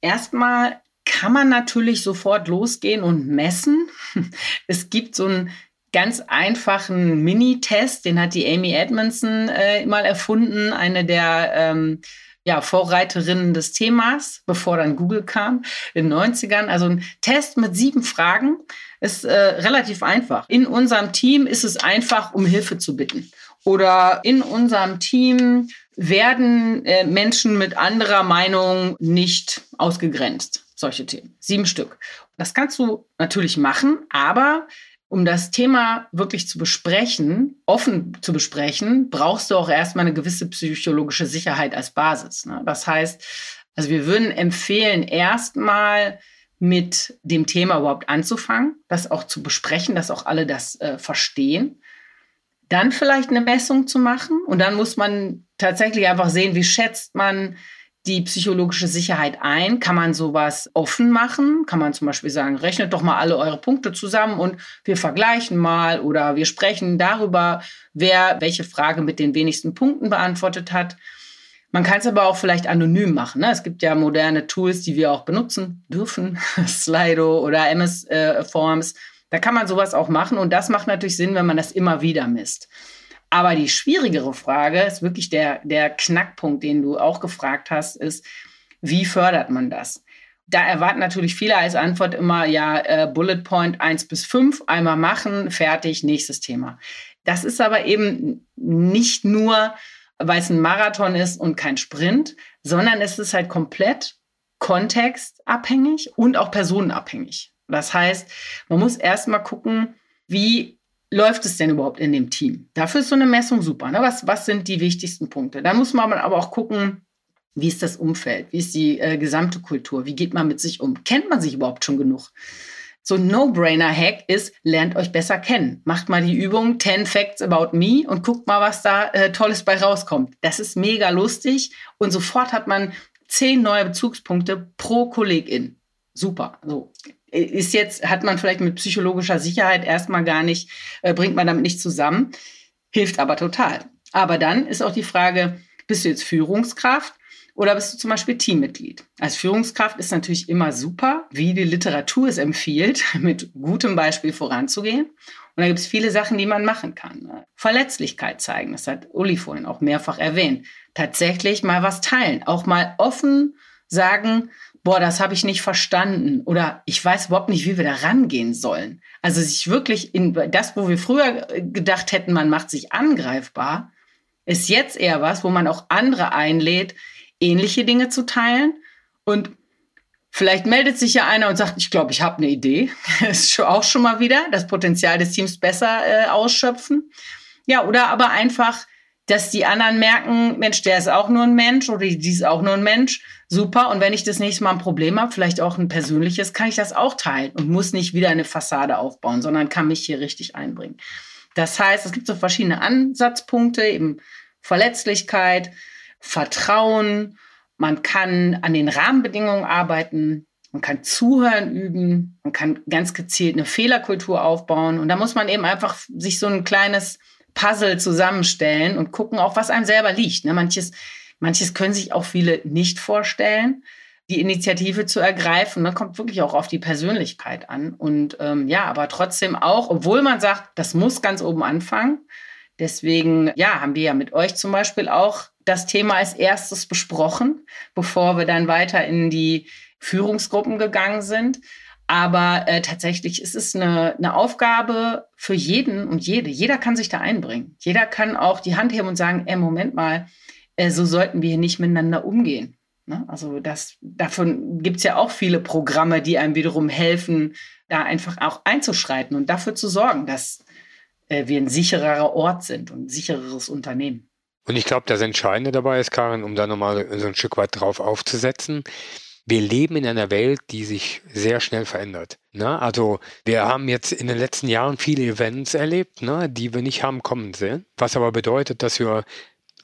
Erstmal kann man natürlich sofort losgehen und messen. (laughs) Es gibt so einen ganz einfachen Mini-Test, den hat die Amy Edmondson äh, mal erfunden, eine der ähm, ja, Vorreiterinnen des Themas, bevor dann Google kam, in den 90ern. Also ein Test mit sieben Fragen ist äh, relativ einfach. In unserem Team ist es einfach, um Hilfe zu bitten. Oder in unserem Team werden äh, Menschen mit anderer Meinung nicht ausgegrenzt. Solche Themen. Sieben Stück. Das kannst du natürlich machen, aber um das Thema wirklich zu besprechen, offen zu besprechen, brauchst du auch erstmal eine gewisse psychologische Sicherheit als Basis. Ne? Das heißt, also wir würden empfehlen, erstmal mit dem Thema überhaupt anzufangen, das auch zu besprechen, dass auch alle das äh, verstehen. Dann vielleicht eine Messung zu machen und dann muss man tatsächlich einfach sehen, wie schätzt man die psychologische Sicherheit ein? Kann man sowas offen machen? Kann man zum Beispiel sagen, rechnet doch mal alle eure Punkte zusammen und wir vergleichen mal oder wir sprechen darüber, wer welche Frage mit den wenigsten Punkten beantwortet hat. Man kann es aber auch vielleicht anonym machen. Ne? Es gibt ja moderne Tools, die wir auch benutzen dürfen, (laughs) Slido oder MS äh, Forms. Da kann man sowas auch machen und das macht natürlich Sinn, wenn man das immer wieder misst. Aber die schwierigere Frage ist wirklich der, der Knackpunkt, den du auch gefragt hast, ist, wie fördert man das? Da erwarten natürlich viele als Antwort immer, ja, äh, Bullet Point 1 bis 5, einmal machen, fertig, nächstes Thema. Das ist aber eben nicht nur, weil es ein Marathon ist und kein Sprint, sondern es ist halt komplett kontextabhängig und auch personenabhängig. Das heißt, man muss erstmal gucken, wie läuft es denn überhaupt in dem Team? Dafür ist so eine Messung super. Ne? Was, was sind die wichtigsten Punkte? Da muss man aber auch gucken, wie ist das Umfeld? Wie ist die äh, gesamte Kultur? Wie geht man mit sich um? Kennt man sich überhaupt schon genug? So ein No-Brainer-Hack ist, lernt euch besser kennen. Macht mal die Übung 10 Facts About Me und guckt mal, was da äh, Tolles bei rauskommt. Das ist mega lustig und sofort hat man zehn neue Bezugspunkte pro Kollegin. Super. So ist jetzt, hat man vielleicht mit psychologischer Sicherheit erstmal gar nicht, äh, bringt man damit nicht zusammen, hilft aber total. Aber dann ist auch die Frage, bist du jetzt Führungskraft oder bist du zum Beispiel Teammitglied? Als Führungskraft ist natürlich immer super, wie die Literatur es empfiehlt, (laughs) mit gutem Beispiel voranzugehen. Und da gibt es viele Sachen, die man machen kann. Verletzlichkeit zeigen, das hat Uli vorhin auch mehrfach erwähnt. Tatsächlich mal was teilen, auch mal offen sagen, boah, das habe ich nicht verstanden oder ich weiß überhaupt nicht, wie wir da rangehen sollen. Also sich wirklich in das, wo wir früher gedacht hätten, man macht sich angreifbar, ist jetzt eher was, wo man auch andere einlädt, ähnliche Dinge zu teilen und Vielleicht meldet sich ja einer und sagt, ich glaube, ich habe eine Idee. Das (laughs) ist auch schon mal wieder das Potenzial des Teams besser äh, ausschöpfen. Ja, oder aber einfach dass die anderen merken, Mensch, der ist auch nur ein Mensch oder die ist auch nur ein Mensch. Super. Und wenn ich das nächste Mal ein Problem habe, vielleicht auch ein persönliches, kann ich das auch teilen und muss nicht wieder eine Fassade aufbauen, sondern kann mich hier richtig einbringen. Das heißt, es gibt so verschiedene Ansatzpunkte, eben Verletzlichkeit, Vertrauen. Man kann an den Rahmenbedingungen arbeiten. Man kann Zuhören üben. Man kann ganz gezielt eine Fehlerkultur aufbauen. Und da muss man eben einfach sich so ein kleines Puzzle zusammenstellen und gucken auch, was einem selber liegt. Ne? Manches, manches können sich auch viele nicht vorstellen, die Initiative zu ergreifen. Das kommt wirklich auch auf die Persönlichkeit an. Und ähm, ja, aber trotzdem auch, obwohl man sagt, das muss ganz oben anfangen. Deswegen, ja, haben wir ja mit euch zum Beispiel auch das Thema als erstes besprochen, bevor wir dann weiter in die Führungsgruppen gegangen sind. Aber äh, tatsächlich ist es eine, eine Aufgabe für jeden und jede. Jeder kann sich da einbringen. Jeder kann auch die Hand heben und sagen, ey, Moment mal, äh, so sollten wir hier nicht miteinander umgehen. Ne? Also das, davon gibt es ja auch viele Programme, die einem wiederum helfen, da einfach auch einzuschreiten und dafür zu sorgen, dass äh, wir ein sichererer Ort sind und ein sichereres Unternehmen. Und ich glaube, das Entscheidende dabei ist, Karin, um da nochmal so ein Stück weit drauf aufzusetzen, wir leben in einer Welt, die sich sehr schnell verändert. Ne? Also wir haben jetzt in den letzten Jahren viele Events erlebt, ne, die wir nicht haben kommen sehen, was aber bedeutet, dass wir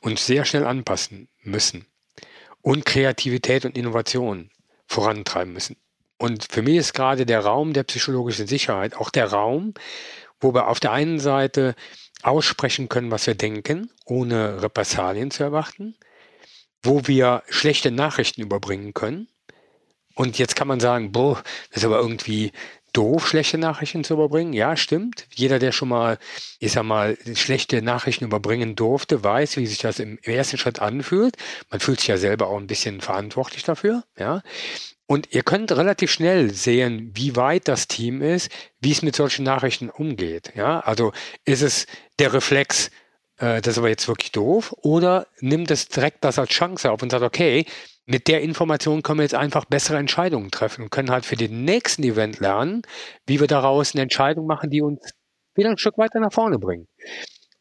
uns sehr schnell anpassen müssen und Kreativität und Innovation vorantreiben müssen. Und für mich ist gerade der Raum der psychologischen Sicherheit auch der Raum, wo wir auf der einen Seite aussprechen können, was wir denken, ohne Repressalien zu erwarten, wo wir schlechte Nachrichten überbringen können, und jetzt kann man sagen, boah, das ist aber irgendwie doof, schlechte Nachrichten zu überbringen. Ja, stimmt. Jeder, der schon mal, ich sag mal, schlechte Nachrichten überbringen durfte, weiß, wie sich das im, ersten Schritt anfühlt. Man fühlt sich ja selber auch ein bisschen verantwortlich dafür, ja. Und ihr könnt relativ schnell sehen, wie weit das Team ist, wie es mit solchen Nachrichten umgeht. Ja, also ist es der Reflex, äh, das ist aber jetzt wirklich doof, oder nimmt es direkt das als Chance auf und sagt, okay, mit der Information können wir jetzt einfach bessere Entscheidungen treffen und können halt für den nächsten Event lernen, wie wir daraus eine Entscheidung machen, die uns wieder ein Stück weiter nach vorne bringt.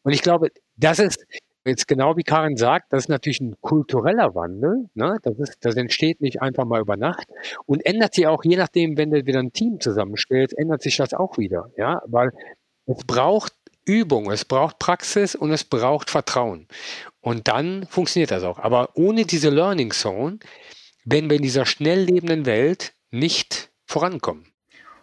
Und ich glaube, das ist jetzt genau wie Karin sagt, das ist natürlich ein kultureller Wandel. Ne? Das, ist, das entsteht nicht einfach mal über Nacht und ändert sich auch, je nachdem, wenn du wieder ein Team zusammenstellst, ändert sich das auch wieder. Ja, weil es braucht Übung, es braucht Praxis und es braucht Vertrauen. Und dann funktioniert das auch. Aber ohne diese Learning Zone werden wir in dieser schnell lebenden Welt nicht vorankommen.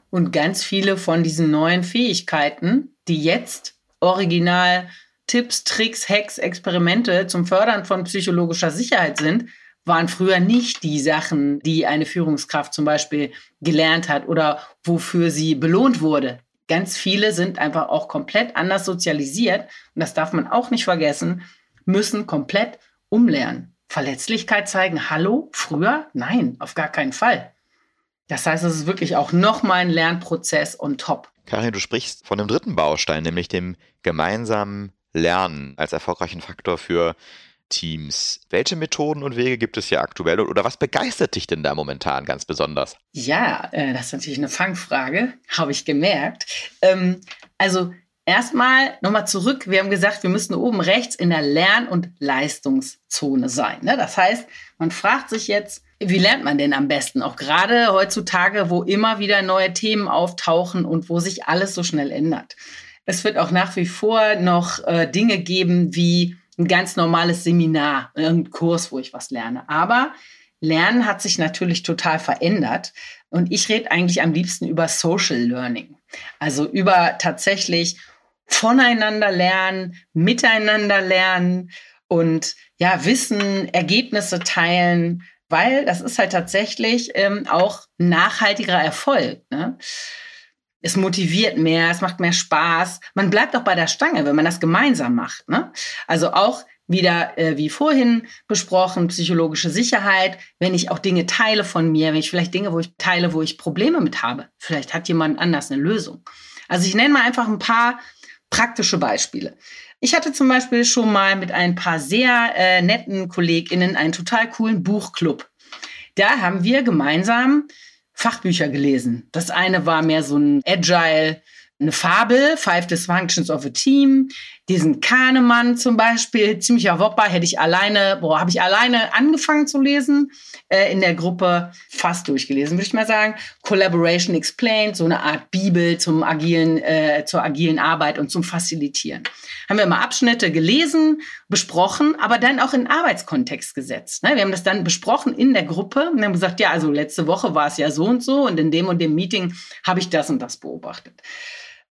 Und ganz viele von diesen neuen Fähigkeiten, die jetzt original Tipps, Tricks, Hacks, Experimente zum Fördern von psychologischer Sicherheit sind, waren früher nicht die Sachen, die eine Führungskraft zum Beispiel gelernt hat oder wofür sie belohnt wurde ganz viele sind einfach auch komplett anders sozialisiert. Und das darf man auch nicht vergessen, müssen komplett umlernen. Verletzlichkeit zeigen, hallo, früher? Nein, auf gar keinen Fall. Das heißt, es ist wirklich auch nochmal ein Lernprozess on top. Karin, du sprichst von einem dritten Baustein, nämlich dem gemeinsamen Lernen als erfolgreichen Faktor für Teams. Welche Methoden und Wege gibt es hier aktuell oder was begeistert dich denn da momentan ganz besonders? Ja, äh, das ist natürlich eine Fangfrage, habe ich gemerkt. Ähm, also erstmal nochmal zurück. Wir haben gesagt, wir müssen oben rechts in der Lern- und Leistungszone sein. Ne? Das heißt, man fragt sich jetzt, wie lernt man denn am besten? Auch gerade heutzutage, wo immer wieder neue Themen auftauchen und wo sich alles so schnell ändert. Es wird auch nach wie vor noch äh, Dinge geben wie ein ganz normales Seminar, ein Kurs, wo ich was lerne. Aber Lernen hat sich natürlich total verändert. Und ich rede eigentlich am liebsten über Social Learning. Also über tatsächlich voneinander lernen, miteinander lernen und ja, Wissen, Ergebnisse teilen, weil das ist halt tatsächlich ähm, auch nachhaltiger Erfolg. Ne? Es motiviert mehr, es macht mehr Spaß. Man bleibt auch bei der Stange, wenn man das gemeinsam macht. Ne? Also auch wieder, äh, wie vorhin besprochen, psychologische Sicherheit, wenn ich auch Dinge teile von mir, wenn ich vielleicht Dinge, wo ich teile, wo ich Probleme mit habe. Vielleicht hat jemand anders eine Lösung. Also ich nenne mal einfach ein paar praktische Beispiele. Ich hatte zum Beispiel schon mal mit ein paar sehr äh, netten KollegInnen einen total coolen Buchclub. Da haben wir gemeinsam Fachbücher gelesen. Das eine war mehr so ein Agile, eine Fabel, Five Dysfunctions of a Team. Diesen Kahnemann zum Beispiel, ziemlicher Wopper, hätte ich alleine, boah, habe ich alleine angefangen zu lesen, äh, in der Gruppe fast durchgelesen, würde ich mal sagen. Collaboration Explained, so eine Art Bibel zum agilen, äh, zur agilen Arbeit und zum Facilitieren. Haben wir mal Abschnitte gelesen, besprochen, aber dann auch in Arbeitskontext gesetzt. Ne? Wir haben das dann besprochen in der Gruppe und haben gesagt, ja, also letzte Woche war es ja so und so und in dem und dem Meeting habe ich das und das beobachtet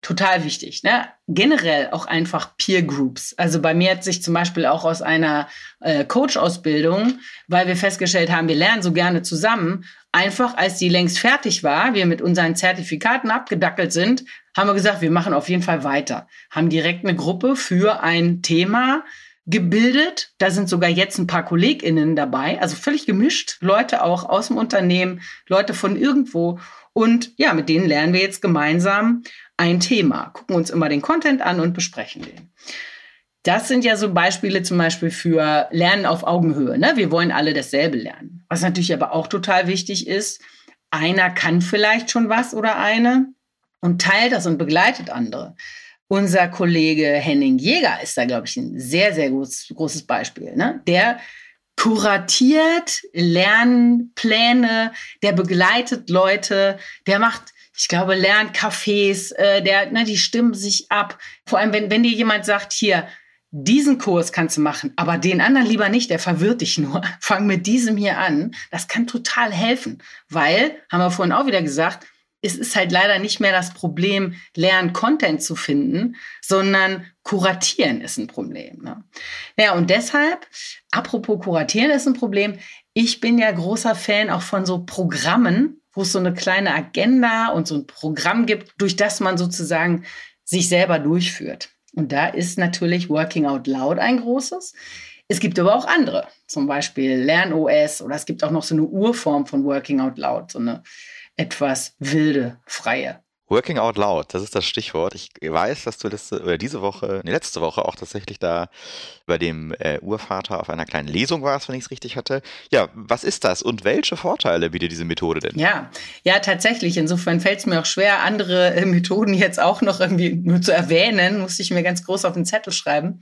total wichtig. Ne? Generell auch einfach Peer Groups. Also bei mir hat sich zum Beispiel auch aus einer äh, Coach-Ausbildung, weil wir festgestellt haben, wir lernen so gerne zusammen, einfach als die längst fertig war, wir mit unseren Zertifikaten abgedackelt sind, haben wir gesagt, wir machen auf jeden Fall weiter. Haben direkt eine Gruppe für ein Thema gebildet. Da sind sogar jetzt ein paar KollegInnen dabei, also völlig gemischt. Leute auch aus dem Unternehmen, Leute von irgendwo. Und ja, mit denen lernen wir jetzt gemeinsam ein Thema, gucken uns immer den Content an und besprechen den. Das sind ja so Beispiele zum Beispiel für Lernen auf Augenhöhe. Ne? Wir wollen alle dasselbe lernen. Was natürlich aber auch total wichtig ist, einer kann vielleicht schon was oder eine und teilt das und begleitet andere. Unser Kollege Henning Jäger ist da, glaube ich, ein sehr, sehr groß, großes Beispiel. Ne? Der kuratiert Lernpläne, der begleitet Leute, der macht, ich glaube, Lerncafés, äh, der, ne, die stimmen sich ab. Vor allem, wenn, wenn dir jemand sagt, hier, diesen Kurs kannst du machen, aber den anderen lieber nicht, der verwirrt dich nur. (laughs) Fang mit diesem hier an. Das kann total helfen, weil, haben wir vorhin auch wieder gesagt, es ist halt leider nicht mehr das Problem, lernen Content zu finden, sondern kuratieren ist ein Problem. Ne? Ja, und deshalb, apropos kuratieren ist ein Problem, ich bin ja großer Fan auch von so Programmen, wo es so eine kleine Agenda und so ein Programm gibt, durch das man sozusagen sich selber durchführt. Und da ist natürlich Working Out Loud ein großes. Es gibt aber auch andere, zum Beispiel LernOS oder es gibt auch noch so eine Urform von Working Out Loud, so eine etwas wilde, freie. Working out loud, das ist das Stichwort. Ich weiß, dass du letzte, oder diese Woche, nee, letzte Woche auch tatsächlich da bei dem äh, Urvater auf einer kleinen Lesung warst, wenn ich es richtig hatte. Ja, was ist das und welche Vorteile bietet diese Methode denn? Ja, ja, tatsächlich. Insofern fällt es mir auch schwer, andere äh, Methoden jetzt auch noch irgendwie nur zu erwähnen. Musste ich mir ganz groß auf den Zettel schreiben.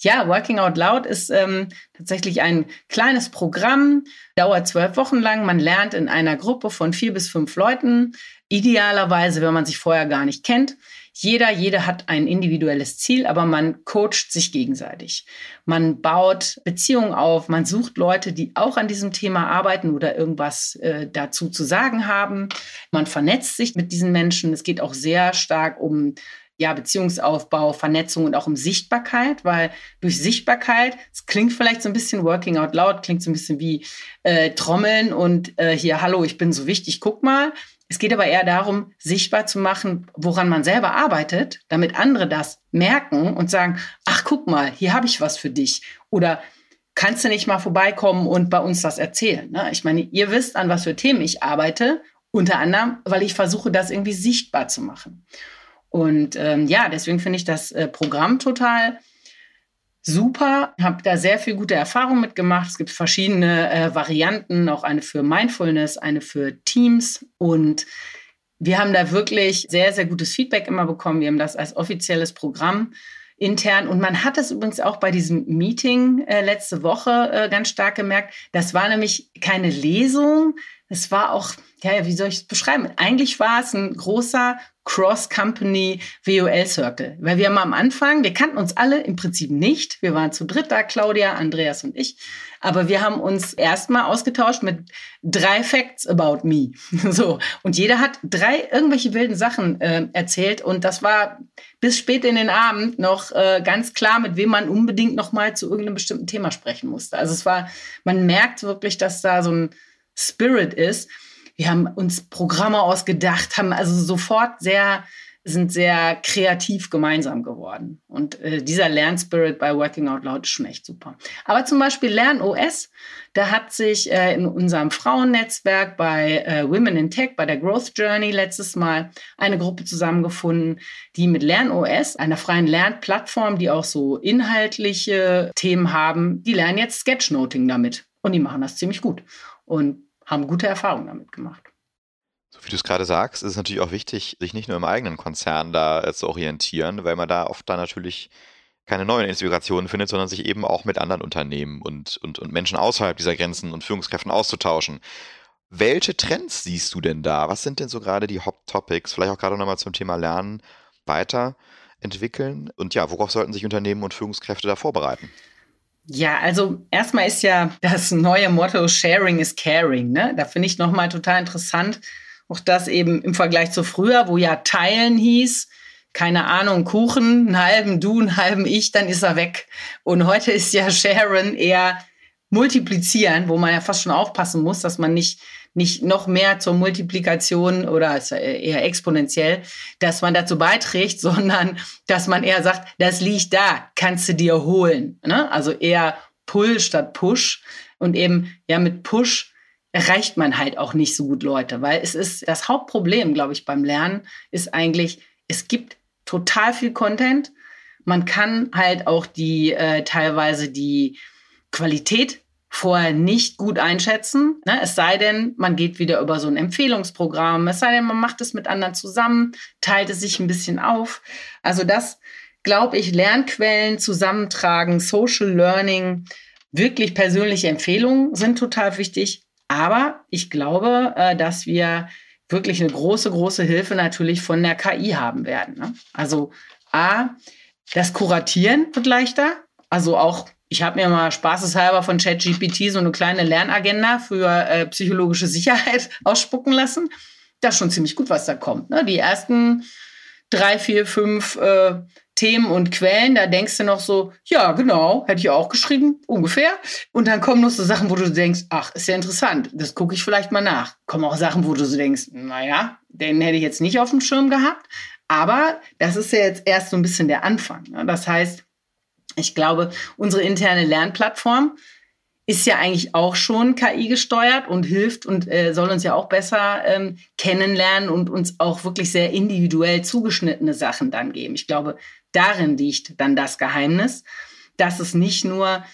Ja, Working Out Loud ist ähm, tatsächlich ein kleines Programm, dauert zwölf Wochen lang. Man lernt in einer Gruppe von vier bis fünf Leuten, idealerweise, wenn man sich vorher gar nicht kennt. Jeder, jede hat ein individuelles Ziel, aber man coacht sich gegenseitig. Man baut Beziehungen auf, man sucht Leute, die auch an diesem Thema arbeiten oder irgendwas äh, dazu zu sagen haben. Man vernetzt sich mit diesen Menschen. Es geht auch sehr stark um ja, Beziehungsaufbau, Vernetzung und auch um Sichtbarkeit, weil durch Sichtbarkeit, es klingt vielleicht so ein bisschen Working Out Loud, klingt so ein bisschen wie äh, Trommeln und äh, hier, hallo, ich bin so wichtig, guck mal. Es geht aber eher darum, sichtbar zu machen, woran man selber arbeitet, damit andere das merken und sagen, ach, guck mal, hier habe ich was für dich. Oder kannst du nicht mal vorbeikommen und bei uns das erzählen? Ne? Ich meine, ihr wisst, an was für Themen ich arbeite, unter anderem, weil ich versuche, das irgendwie sichtbar zu machen. Und ähm, ja, deswegen finde ich das äh, Programm total super. Habe da sehr viel gute Erfahrung mitgemacht. Es gibt verschiedene äh, Varianten, auch eine für Mindfulness, eine für Teams. Und wir haben da wirklich sehr, sehr gutes Feedback immer bekommen. Wir haben das als offizielles Programm intern. Und man hat es übrigens auch bei diesem Meeting äh, letzte Woche äh, ganz stark gemerkt. Das war nämlich keine Lesung. Es war auch, ja, wie soll ich es beschreiben? Eigentlich war es ein großer Cross-Company WOL-Circle. Weil wir haben am Anfang, wir kannten uns alle im Prinzip nicht. Wir waren zu dritt da, Claudia, Andreas und ich. Aber wir haben uns erstmal ausgetauscht mit drei Facts about me. (laughs) so. Und jeder hat drei irgendwelche wilden Sachen äh, erzählt. Und das war bis spät in den Abend noch äh, ganz klar, mit wem man unbedingt nochmal zu irgendeinem bestimmten Thema sprechen musste. Also es war, man merkt wirklich, dass da so ein Spirit ist wir haben uns Programme ausgedacht, haben also sofort sehr sind sehr kreativ gemeinsam geworden. Und äh, dieser Lernspirit bei Working Out Loud ist schon echt super. Aber zum Beispiel LernOS, da hat sich äh, in unserem Frauennetzwerk bei äh, Women in Tech, bei der Growth Journey letztes Mal eine Gruppe zusammengefunden, die mit LernOS, einer freien Lernplattform, die auch so inhaltliche Themen haben, die lernen jetzt Sketchnoting damit. Und die machen das ziemlich gut. Und haben gute Erfahrungen damit gemacht. So wie du es gerade sagst, ist es natürlich auch wichtig, sich nicht nur im eigenen Konzern da äh, zu orientieren, weil man da oft dann natürlich keine neuen Inspirationen findet, sondern sich eben auch mit anderen Unternehmen und, und, und Menschen außerhalb dieser Grenzen und Führungskräften auszutauschen. Welche Trends siehst du denn da? Was sind denn so gerade die Hot-Topics? Vielleicht auch gerade nochmal zum Thema Lernen weiterentwickeln? Und ja, worauf sollten sich Unternehmen und Führungskräfte da vorbereiten? Ja, also erstmal ist ja das neue Motto Sharing is Caring. Ne? Da finde ich nochmal total interessant, auch das eben im Vergleich zu früher, wo ja Teilen hieß, keine Ahnung, Kuchen, einen halben du, einen halben ich, dann ist er weg. Und heute ist ja Sharen eher multiplizieren, wo man ja fast schon aufpassen muss, dass man nicht nicht noch mehr zur Multiplikation oder eher exponentiell, dass man dazu beiträgt, (laughs) sondern dass man eher sagt, das liegt da, kannst du dir holen. Ne? Also eher Pull statt Push. Und eben, ja, mit Push erreicht man halt auch nicht so gut Leute, weil es ist das Hauptproblem, glaube ich, beim Lernen ist eigentlich, es gibt total viel Content. Man kann halt auch die äh, teilweise die Qualität vorher nicht gut einschätzen. Ne? Es sei denn, man geht wieder über so ein Empfehlungsprogramm. Es sei denn, man macht es mit anderen zusammen, teilt es sich ein bisschen auf. Also das, glaube ich, Lernquellen zusammentragen, Social Learning, wirklich persönliche Empfehlungen sind total wichtig. Aber ich glaube, äh, dass wir wirklich eine große, große Hilfe natürlich von der KI haben werden. Ne? Also A, das Kuratieren wird leichter. Also auch ich habe mir mal spaßeshalber von ChatGPT so eine kleine Lernagenda für äh, psychologische Sicherheit (laughs) ausspucken lassen. Das ist schon ziemlich gut, was da kommt. Ne? Die ersten drei, vier, fünf äh, Themen und Quellen, da denkst du noch so, ja, genau, hätte ich auch geschrieben, ungefähr. Und dann kommen noch so Sachen, wo du denkst, ach, ist ja interessant, das gucke ich vielleicht mal nach. Kommen auch Sachen, wo du so denkst, naja, den hätte ich jetzt nicht auf dem Schirm gehabt. Aber das ist ja jetzt erst so ein bisschen der Anfang. Ne? Das heißt, ich glaube, unsere interne Lernplattform ist ja eigentlich auch schon KI gesteuert und hilft und äh, soll uns ja auch besser ähm, kennenlernen und uns auch wirklich sehr individuell zugeschnittene Sachen dann geben. Ich glaube, darin liegt dann das Geheimnis, dass es nicht nur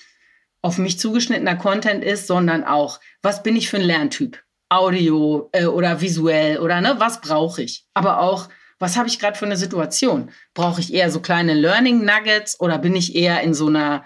auf mich zugeschnittener Content ist, sondern auch, was bin ich für ein Lerntyp? Audio äh, oder visuell oder ne, was brauche ich? Aber auch, was habe ich gerade für eine Situation? Brauche ich eher so kleine Learning Nuggets oder bin ich eher in so einer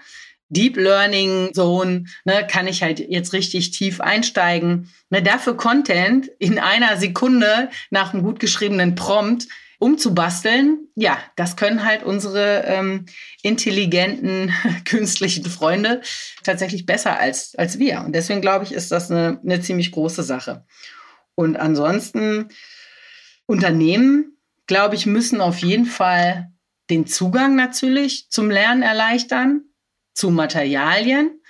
Deep Learning Zone? Ne, kann ich halt jetzt richtig tief einsteigen? Ne, dafür Content in einer Sekunde nach einem gut geschriebenen Prompt umzubasteln, ja, das können halt unsere ähm, intelligenten (laughs) künstlichen Freunde tatsächlich besser als, als wir. Und deswegen glaube ich, ist das eine, eine ziemlich große Sache. Und ansonsten Unternehmen glaube ich, müssen auf jeden Fall den Zugang natürlich zum Lernen erleichtern, zu Materialien.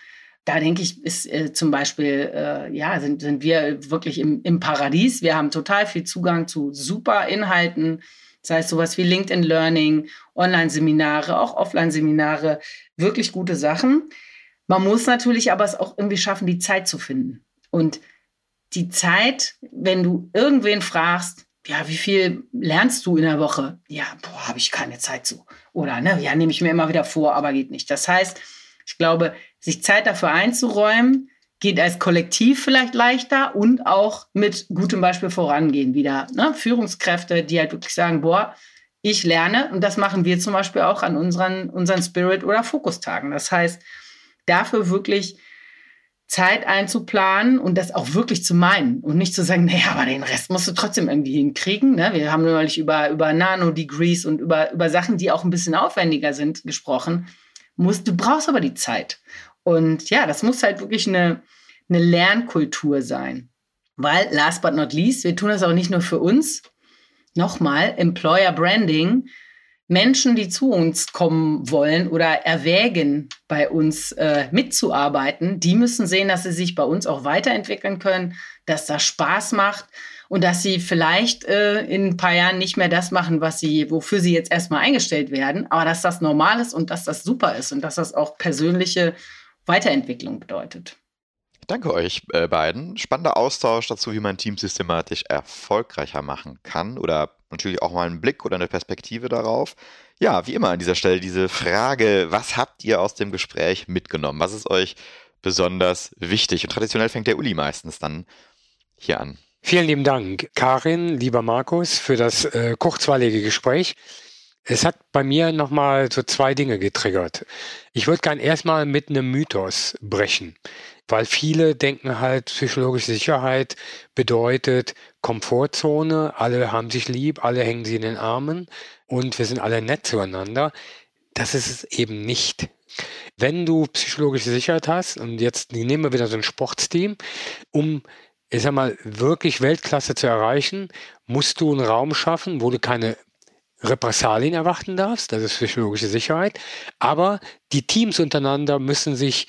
Da denke ich, ist äh, zum Beispiel, äh, ja, sind, sind wir wirklich im, im Paradies. Wir haben total viel Zugang zu super Inhalten, das heißt sowas wie LinkedIn Learning, Online-Seminare, auch Offline-Seminare, wirklich gute Sachen. Man muss natürlich aber es auch irgendwie schaffen, die Zeit zu finden. Und die Zeit, wenn du irgendwen fragst, ja, wie viel lernst du in der Woche? Ja, boah, habe ich keine Zeit zu. Oder, ne, ja, nehme ich mir immer wieder vor, aber geht nicht. Das heißt, ich glaube, sich Zeit dafür einzuräumen, geht als Kollektiv vielleicht leichter und auch mit gutem Beispiel vorangehen wieder. Ne? Führungskräfte, die halt wirklich sagen, boah, ich lerne und das machen wir zum Beispiel auch an unseren, unseren Spirit- oder Fokustagen. Das heißt, dafür wirklich Zeit einzuplanen und das auch wirklich zu meinen und nicht zu sagen, naja, aber den Rest musst du trotzdem irgendwie hinkriegen. Ne? Wir haben neulich über, über Nano-Degrees und über, über Sachen, die auch ein bisschen aufwendiger sind, gesprochen. Musst, du brauchst aber die Zeit. Und ja, das muss halt wirklich eine, eine Lernkultur sein. Weil, last but not least, wir tun das auch nicht nur für uns. Nochmal, Employer Branding Menschen, die zu uns kommen wollen oder erwägen, bei uns äh, mitzuarbeiten, die müssen sehen, dass sie sich bei uns auch weiterentwickeln können, dass das Spaß macht und dass sie vielleicht äh, in ein paar Jahren nicht mehr das machen, was sie, wofür sie jetzt erstmal eingestellt werden, aber dass das normal ist und dass das super ist und dass das auch persönliche Weiterentwicklung bedeutet. Danke euch äh, beiden. Spannender Austausch dazu, wie man Teams systematisch erfolgreicher machen kann oder natürlich auch mal einen Blick oder eine Perspektive darauf. Ja, wie immer an dieser Stelle diese Frage, was habt ihr aus dem Gespräch mitgenommen? Was ist euch besonders wichtig? Und traditionell fängt der Uli meistens dann hier an. Vielen lieben Dank, Karin, lieber Markus, für das äh, kurzweilige Gespräch. Es hat bei mir nochmal so zwei Dinge getriggert. Ich würde gern erstmal mit einem Mythos brechen weil viele denken halt, psychologische Sicherheit bedeutet Komfortzone, alle haben sich lieb, alle hängen sie in den Armen und wir sind alle nett zueinander. Das ist es eben nicht. Wenn du psychologische Sicherheit hast, und jetzt nehmen wir wieder so ein Sportsteam, um ich sag mal, wirklich Weltklasse zu erreichen, musst du einen Raum schaffen, wo du keine Repressalien erwarten darfst, das ist psychologische Sicherheit, aber die Teams untereinander müssen sich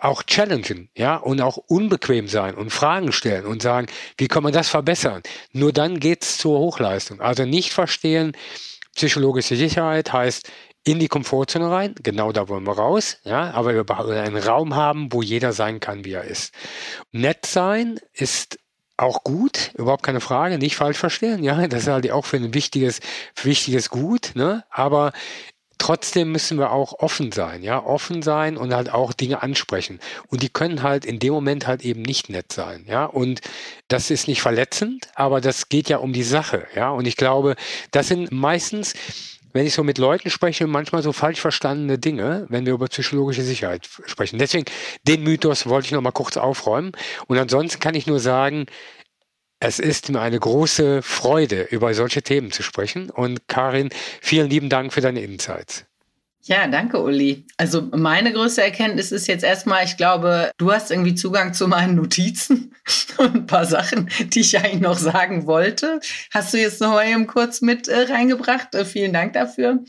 auch challengen, ja, und auch unbequem sein und Fragen stellen und sagen, wie kann man das verbessern? Nur dann geht's zur Hochleistung. Also nicht verstehen, psychologische Sicherheit heißt in die Komfortzone rein, genau da wollen wir raus, ja, aber wir wollen einen Raum haben, wo jeder sein kann, wie er ist. Nett sein ist auch gut, überhaupt keine Frage, nicht falsch verstehen, ja, das ist halt auch für ein wichtiges, wichtiges Gut, ne, aber trotzdem müssen wir auch offen sein, ja, offen sein und halt auch Dinge ansprechen. Und die können halt in dem Moment halt eben nicht nett sein, ja. Und das ist nicht verletzend, aber das geht ja um die Sache, ja. Und ich glaube, das sind meistens wenn ich so mit Leuten spreche, manchmal so falsch verstandene Dinge, wenn wir über psychologische Sicherheit sprechen. Deswegen, den Mythos wollte ich noch mal kurz aufräumen. Und ansonsten kann ich nur sagen, es ist mir eine große Freude, über solche Themen zu sprechen. Und Karin, vielen lieben Dank für deine Insights. Ja, danke, Uli. Also meine größte Erkenntnis ist jetzt erstmal, ich glaube, du hast irgendwie Zugang zu meinen Notizen (laughs) und ein paar Sachen, die ich eigentlich noch sagen wollte. Hast du jetzt noch mal eben kurz mit äh, reingebracht. Äh, vielen Dank dafür.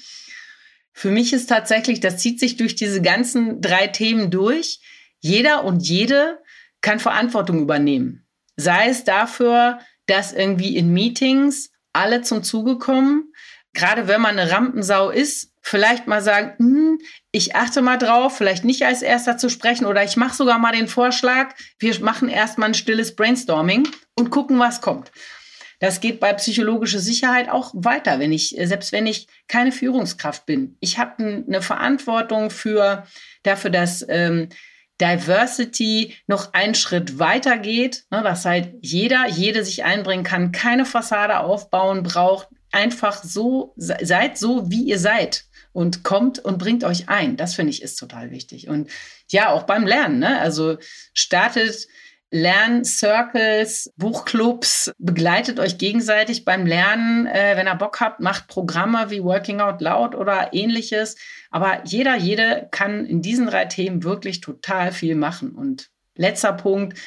Für mich ist tatsächlich, das zieht sich durch diese ganzen drei Themen durch. Jeder und jede kann Verantwortung übernehmen. Sei es dafür, dass irgendwie in Meetings alle zum Zuge kommen, gerade wenn man eine Rampensau ist, vielleicht mal sagen, hm, ich achte mal drauf, vielleicht nicht als erster zu sprechen oder ich mache sogar mal den Vorschlag, wir machen erstmal ein stilles Brainstorming und gucken, was kommt. Das geht bei psychologischer Sicherheit auch weiter, wenn ich, selbst wenn ich keine Führungskraft bin. Ich habe eine Verantwortung für, dafür, dass ähm, Diversity noch einen Schritt weiter geht, ne, dass halt jeder, jede sich einbringen kann, keine Fassade aufbauen braucht, einfach so, seid so, wie ihr seid und kommt und bringt euch ein. Das finde ich ist total wichtig. Und ja, auch beim Lernen, ne? also startet Lerncircles, Buchclubs, begleitet euch gegenseitig beim Lernen. Äh, wenn ihr Bock habt, macht Programme wie Working Out Loud oder ähnliches. Aber jeder, jede kann in diesen drei Themen wirklich total viel machen. Und letzter Punkt,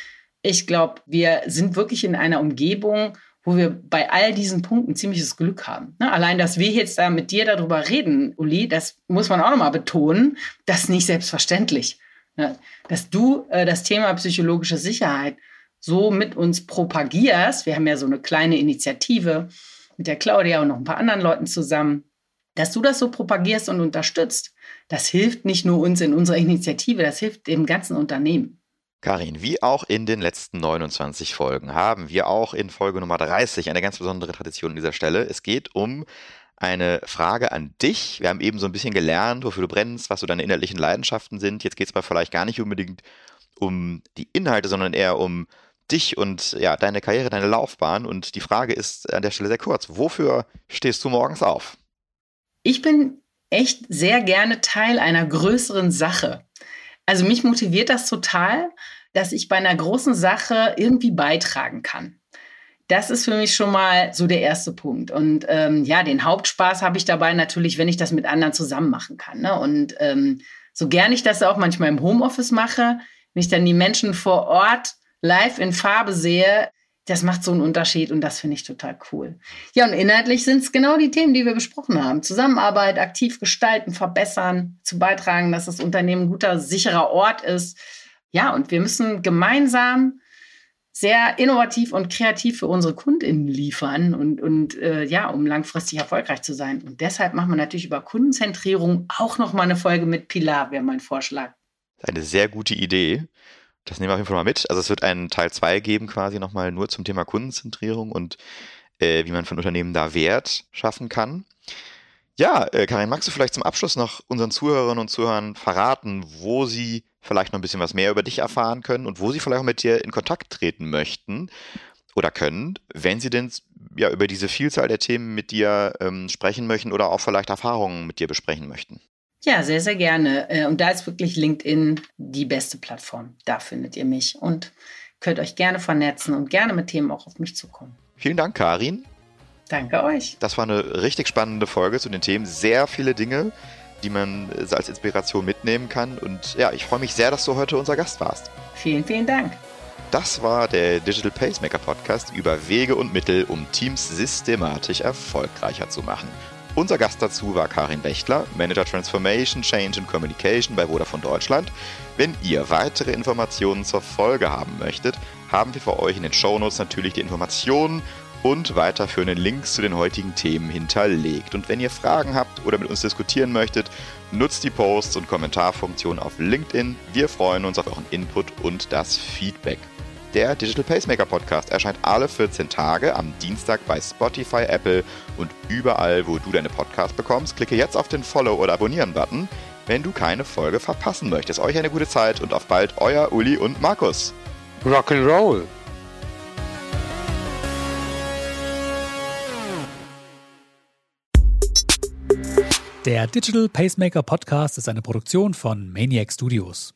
ich glaube, wir sind wirklich in einer Umgebung, wo wir bei all diesen Punkten ziemliches Glück haben. Ne? Allein, dass wir jetzt da mit dir darüber reden, Uli, das muss man auch nochmal betonen, das ist nicht selbstverständlich. Ne? Dass du äh, das Thema psychologische Sicherheit so mit uns propagierst, wir haben ja so eine kleine Initiative mit der Claudia und noch ein paar anderen Leuten zusammen, dass du das so propagierst und unterstützt, das hilft nicht nur uns in unserer Initiative, das hilft dem ganzen Unternehmen. Karin, wie auch in den letzten 29 Folgen haben wir auch in Folge Nummer 30 eine ganz besondere Tradition an dieser Stelle. Es geht um eine Frage an dich. Wir haben eben so ein bisschen gelernt, wofür du brennst, was so deine innerlichen Leidenschaften sind. Jetzt geht es aber vielleicht gar nicht unbedingt um die Inhalte, sondern eher um dich und ja, deine Karriere, deine Laufbahn. Und die Frage ist an der Stelle sehr kurz. Wofür stehst du morgens auf? Ich bin echt sehr gerne Teil einer größeren Sache. Also mich motiviert das total, dass ich bei einer großen Sache irgendwie beitragen kann. Das ist für mich schon mal so der erste Punkt. Und ähm, ja, den Hauptspaß habe ich dabei natürlich, wenn ich das mit anderen zusammen machen kann. Ne? Und ähm, so gern ich das auch manchmal im Homeoffice mache, wenn ich dann die Menschen vor Ort live in Farbe sehe, das macht so einen Unterschied und das finde ich total cool. Ja, und inhaltlich sind es genau die Themen, die wir besprochen haben. Zusammenarbeit, aktiv gestalten, verbessern, zu beitragen, dass das Unternehmen ein guter, sicherer Ort ist. Ja, und wir müssen gemeinsam sehr innovativ und kreativ für unsere KundInnen liefern und, und äh, ja, um langfristig erfolgreich zu sein. Und deshalb machen wir natürlich über Kundenzentrierung auch noch mal eine Folge mit Pilar, wäre mein Vorschlag. Eine sehr gute Idee. Das nehmen wir auf jeden Fall mal mit. Also es wird einen Teil 2 geben, quasi nochmal nur zum Thema Kundenzentrierung und äh, wie man von Unternehmen da Wert schaffen kann. Ja, äh, Karin, magst du vielleicht zum Abschluss noch unseren Zuhörerinnen und Zuhörern verraten, wo sie vielleicht noch ein bisschen was mehr über dich erfahren können und wo sie vielleicht auch mit dir in Kontakt treten möchten oder können, wenn sie denn ja über diese Vielzahl der Themen mit dir ähm, sprechen möchten oder auch vielleicht Erfahrungen mit dir besprechen möchten? Ja, sehr, sehr gerne. Äh, und da ist wirklich LinkedIn die beste Plattform. Da findet ihr mich und könnt euch gerne vernetzen und gerne mit Themen auch auf mich zukommen. Vielen Dank, Karin. Danke euch. Das war eine richtig spannende Folge zu den Themen. Sehr viele Dinge, die man als Inspiration mitnehmen kann. Und ja, ich freue mich sehr, dass du heute unser Gast warst. Vielen, vielen Dank. Das war der Digital Pacemaker Podcast über Wege und Mittel, um Teams systematisch erfolgreicher zu machen. Unser Gast dazu war Karin Bechtler, Manager Transformation, Change and Communication bei Vodafone Deutschland. Wenn ihr weitere Informationen zur Folge haben möchtet, haben wir für euch in den Shownotes natürlich die Informationen und weiterführenden Links zu den heutigen Themen hinterlegt. Und wenn ihr Fragen habt oder mit uns diskutieren möchtet, nutzt die Posts und Kommentarfunktion auf LinkedIn. Wir freuen uns auf euren Input und das Feedback. Der Digital Pacemaker Podcast erscheint alle 14 Tage am Dienstag bei Spotify, Apple und überall, wo du deine Podcasts bekommst. Klicke jetzt auf den Follow- oder Abonnieren-Button, wenn du keine Folge verpassen möchtest. Euch eine gute Zeit und auf bald, euer Uli und Markus. Rock'n'Roll. Der Digital Pacemaker Podcast ist eine Produktion von Maniac Studios.